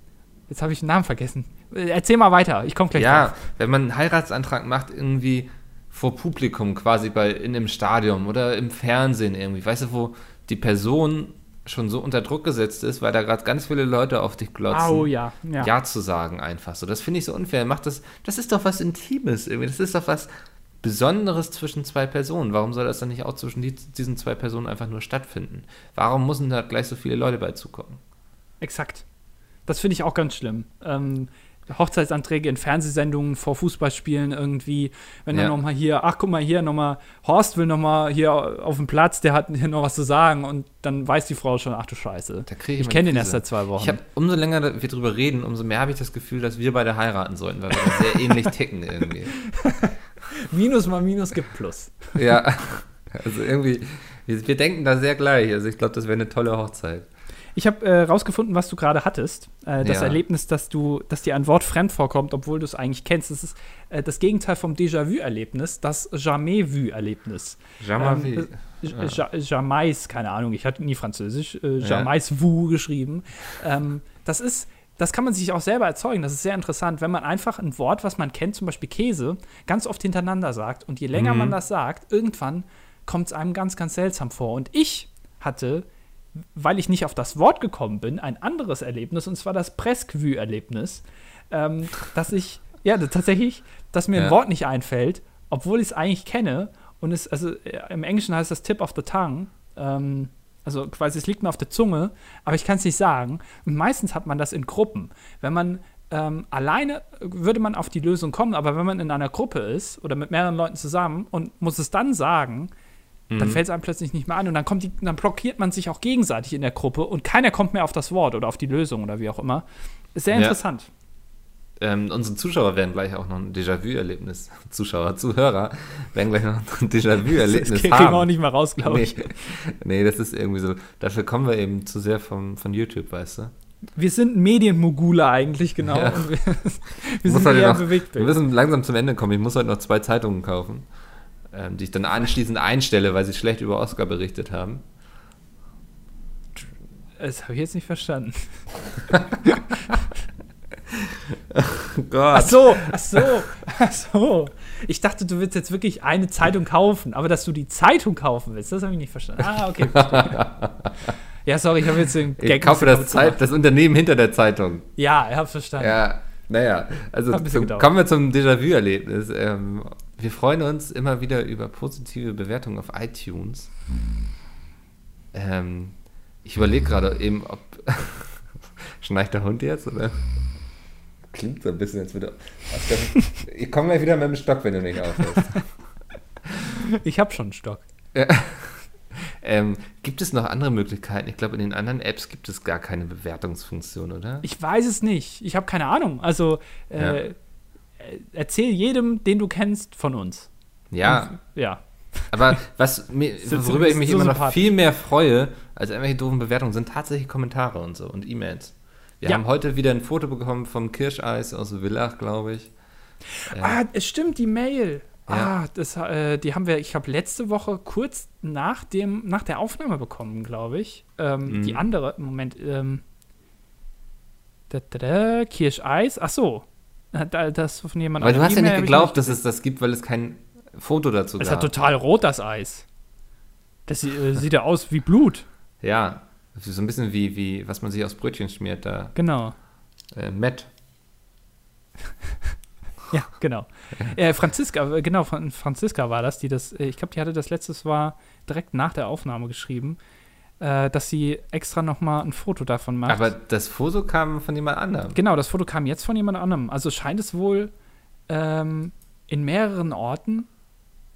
jetzt habe ich den Namen vergessen. Äh, Erzähl mal weiter, ich komme gleich
Ja,
drauf.
wenn man einen Heiratsantrag macht, irgendwie vor Publikum, quasi bei in einem Stadion oder im Fernsehen irgendwie, weißt du, wo die Person schon so unter Druck gesetzt ist, weil da gerade ganz viele Leute auf dich glotzen.
Au, ja, ja.
ja. zu sagen einfach so. Das finde ich so unfair. Macht das, das ist doch was Intimes irgendwie. Das ist doch was Besonderes zwischen zwei Personen. Warum soll das dann nicht auch zwischen die, diesen zwei Personen einfach nur stattfinden? Warum müssen da gleich so viele Leute bei zukommen?
Exakt. Das finde ich auch ganz schlimm. Ähm, Hochzeitsanträge in Fernsehsendungen vor Fußballspielen irgendwie, wenn
Ja.
dann nochmal hier, ach guck mal hier nochmal, Horst will nochmal hier auf dem Platz, der hat hier noch was zu sagen und dann weiß die Frau schon, ach du Scheiße.
Ich
ich kenne den erst seit zwei Wochen.
Ich habe, umso länger wir drüber reden, umso mehr habe ich das Gefühl, dass wir beide heiraten sollten, weil wir sehr ähnlich ticken irgendwie.
Minus mal Minus gibt Plus.
Ja, also irgendwie, wir, wir denken da sehr gleich. Also ich glaube, das wäre eine tolle Hochzeit.
Ich habe äh, rausgefunden, was du gerade hattest. Äh, das
Ja.
Erlebnis, dass du, dass dir ein Wort fremd vorkommt, obwohl du es eigentlich kennst. Das ist äh, das Gegenteil vom Déjà-vu-Erlebnis, das Jamais-vu-Erlebnis.
Jamais
Ähm, äh, ja. Jamais, keine Ahnung, ich hatte nie Französisch, äh, Jamais vu geschrieben. Ähm, das ist, das kann man sich auch selber erzeugen. Das ist sehr interessant, wenn man einfach ein Wort, was man kennt, zum Beispiel Käse, ganz oft hintereinander sagt. Und je länger
Mhm.
man das sagt, irgendwann kommt es einem ganz, ganz seltsam vor. Und ich hatte, weil ich nicht auf das Wort gekommen bin, ein anderes Erlebnis, und zwar das Presque-vu-Erlebnis, ähm, dass ich, ja, tatsächlich, dass mir ein
Ja.
Wort nicht einfällt, obwohl ich es eigentlich kenne. Und es, also äh, im Englischen heißt das Tip of the Tongue. Ähm, also quasi, es liegt mir auf der Zunge, aber ich kann es nicht sagen. Und meistens hat man das in Gruppen. Wenn man ähm, alleine äh, würde man auf die Lösung kommen, aber wenn man in einer Gruppe ist oder mit mehreren Leuten zusammen und muss es dann sagen, dann fällt es einem plötzlich nicht mehr an und dann kommt die, dann blockiert man sich auch gegenseitig in der Gruppe und keiner kommt mehr auf das Wort oder auf die Lösung oder wie auch immer. Ist sehr
Ja.
interessant.
Ähm, unsere Zuschauer werden gleich auch noch ein Déjà-vu-Erlebnis. Zuschauer, Zuhörer werden gleich noch ein
Das
Déjà-vu-Erlebnis
kriegen wir auch
haben.
nicht mehr raus, glaube
Nee.
ich.
nee, das ist irgendwie so. Dafür kommen wir eben zu sehr vom, von YouTube, weißt du?
Wir sind Medienmogule eigentlich, genau.
Ja.
Wir, wir sind eher
noch, wir müssen langsam zum Ende kommen. Ich muss heute noch zwei Zeitungen kaufen, ähm, die ich dann anschließend einstelle, weil sie schlecht über Oscar berichtet haben.
Das habe ich jetzt nicht verstanden.
Gott.
Ach so, ach so, ach so. Ich dachte, du willst jetzt wirklich eine Zeitung kaufen, aber dass du die Zeitung kaufen willst, das habe ich nicht verstanden. Ah, okay. ja, sorry, ich habe jetzt den
Ich
Gag
kaufe
ein bisschen
das, Zeit, das Unternehmen hinter der Zeitung.
Ja, ich habe verstanden.
Ja, naja, also zum, kommen wir zum Déjà-vu-Erlebnis. Ähm, wir freuen uns immer wieder über positive Bewertungen auf iTunes. Ähm, ich überlege gerade eben, ob. Schnarcht der Hund jetzt? Oder? Klingt so ein bisschen, als würde. Oscar, ich komme gleich wieder mit dem Stock, wenn du nicht aufhörst.
Ich habe schon einen Stock.
ähm, gibt es noch andere Möglichkeiten? Ich glaube, in den anderen Apps gibt es gar keine Bewertungsfunktion, oder?
Ich weiß es nicht. Ich habe keine Ahnung. Also, äh, äh, erzähl jedem, den du kennst, von uns.
Ja,
Ja.
Aber was mir, worüber ich
so
mich immer noch viel mehr freue, als irgendwelche doofen Bewertungen, sind tatsächlich Kommentare und so und E-Mails. Wir
Ja.
haben heute wieder ein Foto bekommen vom Kirscheis aus Villach, glaube ich. Äh,
Ah, es stimmt, die Mail.
Ja.
Ah, das, äh, die haben wir, ich glaube, letzte Woche kurz nach, dem, nach der Aufnahme bekommen, glaube ich. Ähm,
Mhm.
Die andere, Moment, ähm, da, da, da, Kirscheis, ach so. Da- Das von jemandem.
aber du hast ja nicht geglaubt, dass es das gibt, weil es kein Foto dazu
Es
gab.
hat total rot, das Eis. Das äh, sieht ja aus wie Blut.
ja, so ein bisschen wie, wie, was man sich aus Brötchen schmiert, da.
Genau.
Äh, Matt.
Ja, genau. Äh, Franziska, äh, genau, Fran- Franziska war das, die das, äh, ich glaube, die hatte das letztes war direkt nach der Aufnahme geschrieben, äh, dass sie extra noch mal ein Foto davon macht.
Aber das Foto kam von jemand anderem.
genau, das Foto kam jetzt von jemand anderem. Also scheint es wohl ähm, in mehreren Orten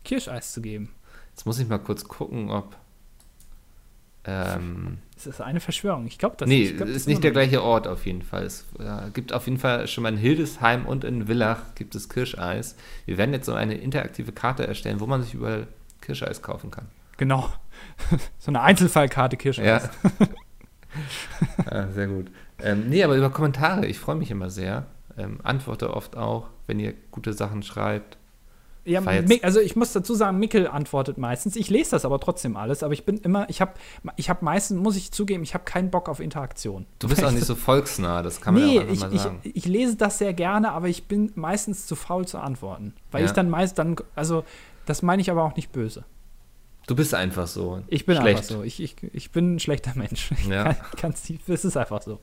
Kirscheis zu geben.
Jetzt muss ich mal kurz gucken, ob. Ähm,
Das ist eine Verschwörung. Ich glaube, das
nee,
ich glaub, das
ist nicht der gleiche Ort auf jeden Fall. Es äh, gibt auf jeden Fall schon mal in Hildesheim und in Villach gibt es Kirscheis. Wir werden jetzt so eine interaktive Karte erstellen, wo man sich überall Kirscheis kaufen kann.
Genau. so eine Einzelfallkarte Kirscheis.
Ja. ah, sehr gut. Ähm, nee, aber über Kommentare, ich freue mich immer sehr. Ähm, antworte oft auch, wenn ihr gute Sachen schreibt.
Ja, also ich muss dazu sagen, Mickel antwortet meistens. Ich lese das aber trotzdem alles, aber ich bin immer, ich habe ich hab meistens, muss ich zugeben, ich habe keinen Bock auf Interaktion.
Du bist auch nicht so volksnah, das kann man
nee,
ja auch einfach
ich,
mal
ich,
sagen.
ich lese das sehr gerne, aber ich bin meistens zu faul zu antworten. Weil
Ja.
ich dann meist dann, also das meine ich aber auch nicht böse.
Du bist einfach so.
Ich bin
Schlecht.
einfach so. Ich, ich, ich bin ein schlechter Mensch. Ich
Ja.
kann, es ist einfach so.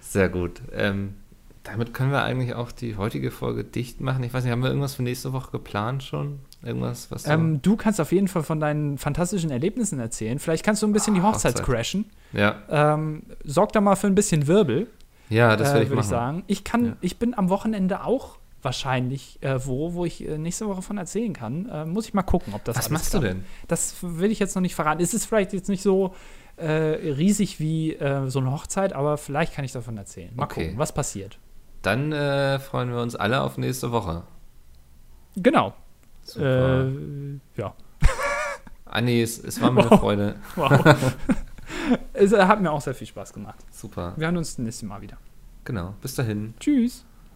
Sehr gut. Ähm, damit können wir eigentlich auch die heutige Folge dicht machen. Ich weiß nicht, haben wir irgendwas für nächste Woche geplant schon? Irgendwas, was du
Ähm, du kannst auf jeden Fall von deinen fantastischen Erlebnissen erzählen. Vielleicht kannst du ein bisschen die
Ah,
Hochzeit crashen.
Ja,
Ähm, sorg da mal für ein bisschen Wirbel.
ja das
äh,
werde ich machen.
ich sagen. Ich kann,
Ja.
ich bin am Wochenende auch wahrscheinlich äh, wo, wo ich äh, nächste Woche von erzählen kann. Äh, muss ich mal gucken, ob das
Was machst du
klappt.
denn?
Das will ich jetzt noch nicht verraten. Es ist vielleicht jetzt nicht so äh, riesig wie äh, so eine Hochzeit, aber vielleicht kann ich davon erzählen. Mal
Okay.
gucken, was passiert.
Dann freuen wir uns alle auf nächste Woche.
Genau.
Super.
Ja.
Anni, es, es war mir eine
Wow.
Freude.
Wow. es hat mir auch sehr viel Spaß gemacht.
Super.
Wir hören uns das nächste Mal wieder.
Genau. Bis dahin.
Tschüss.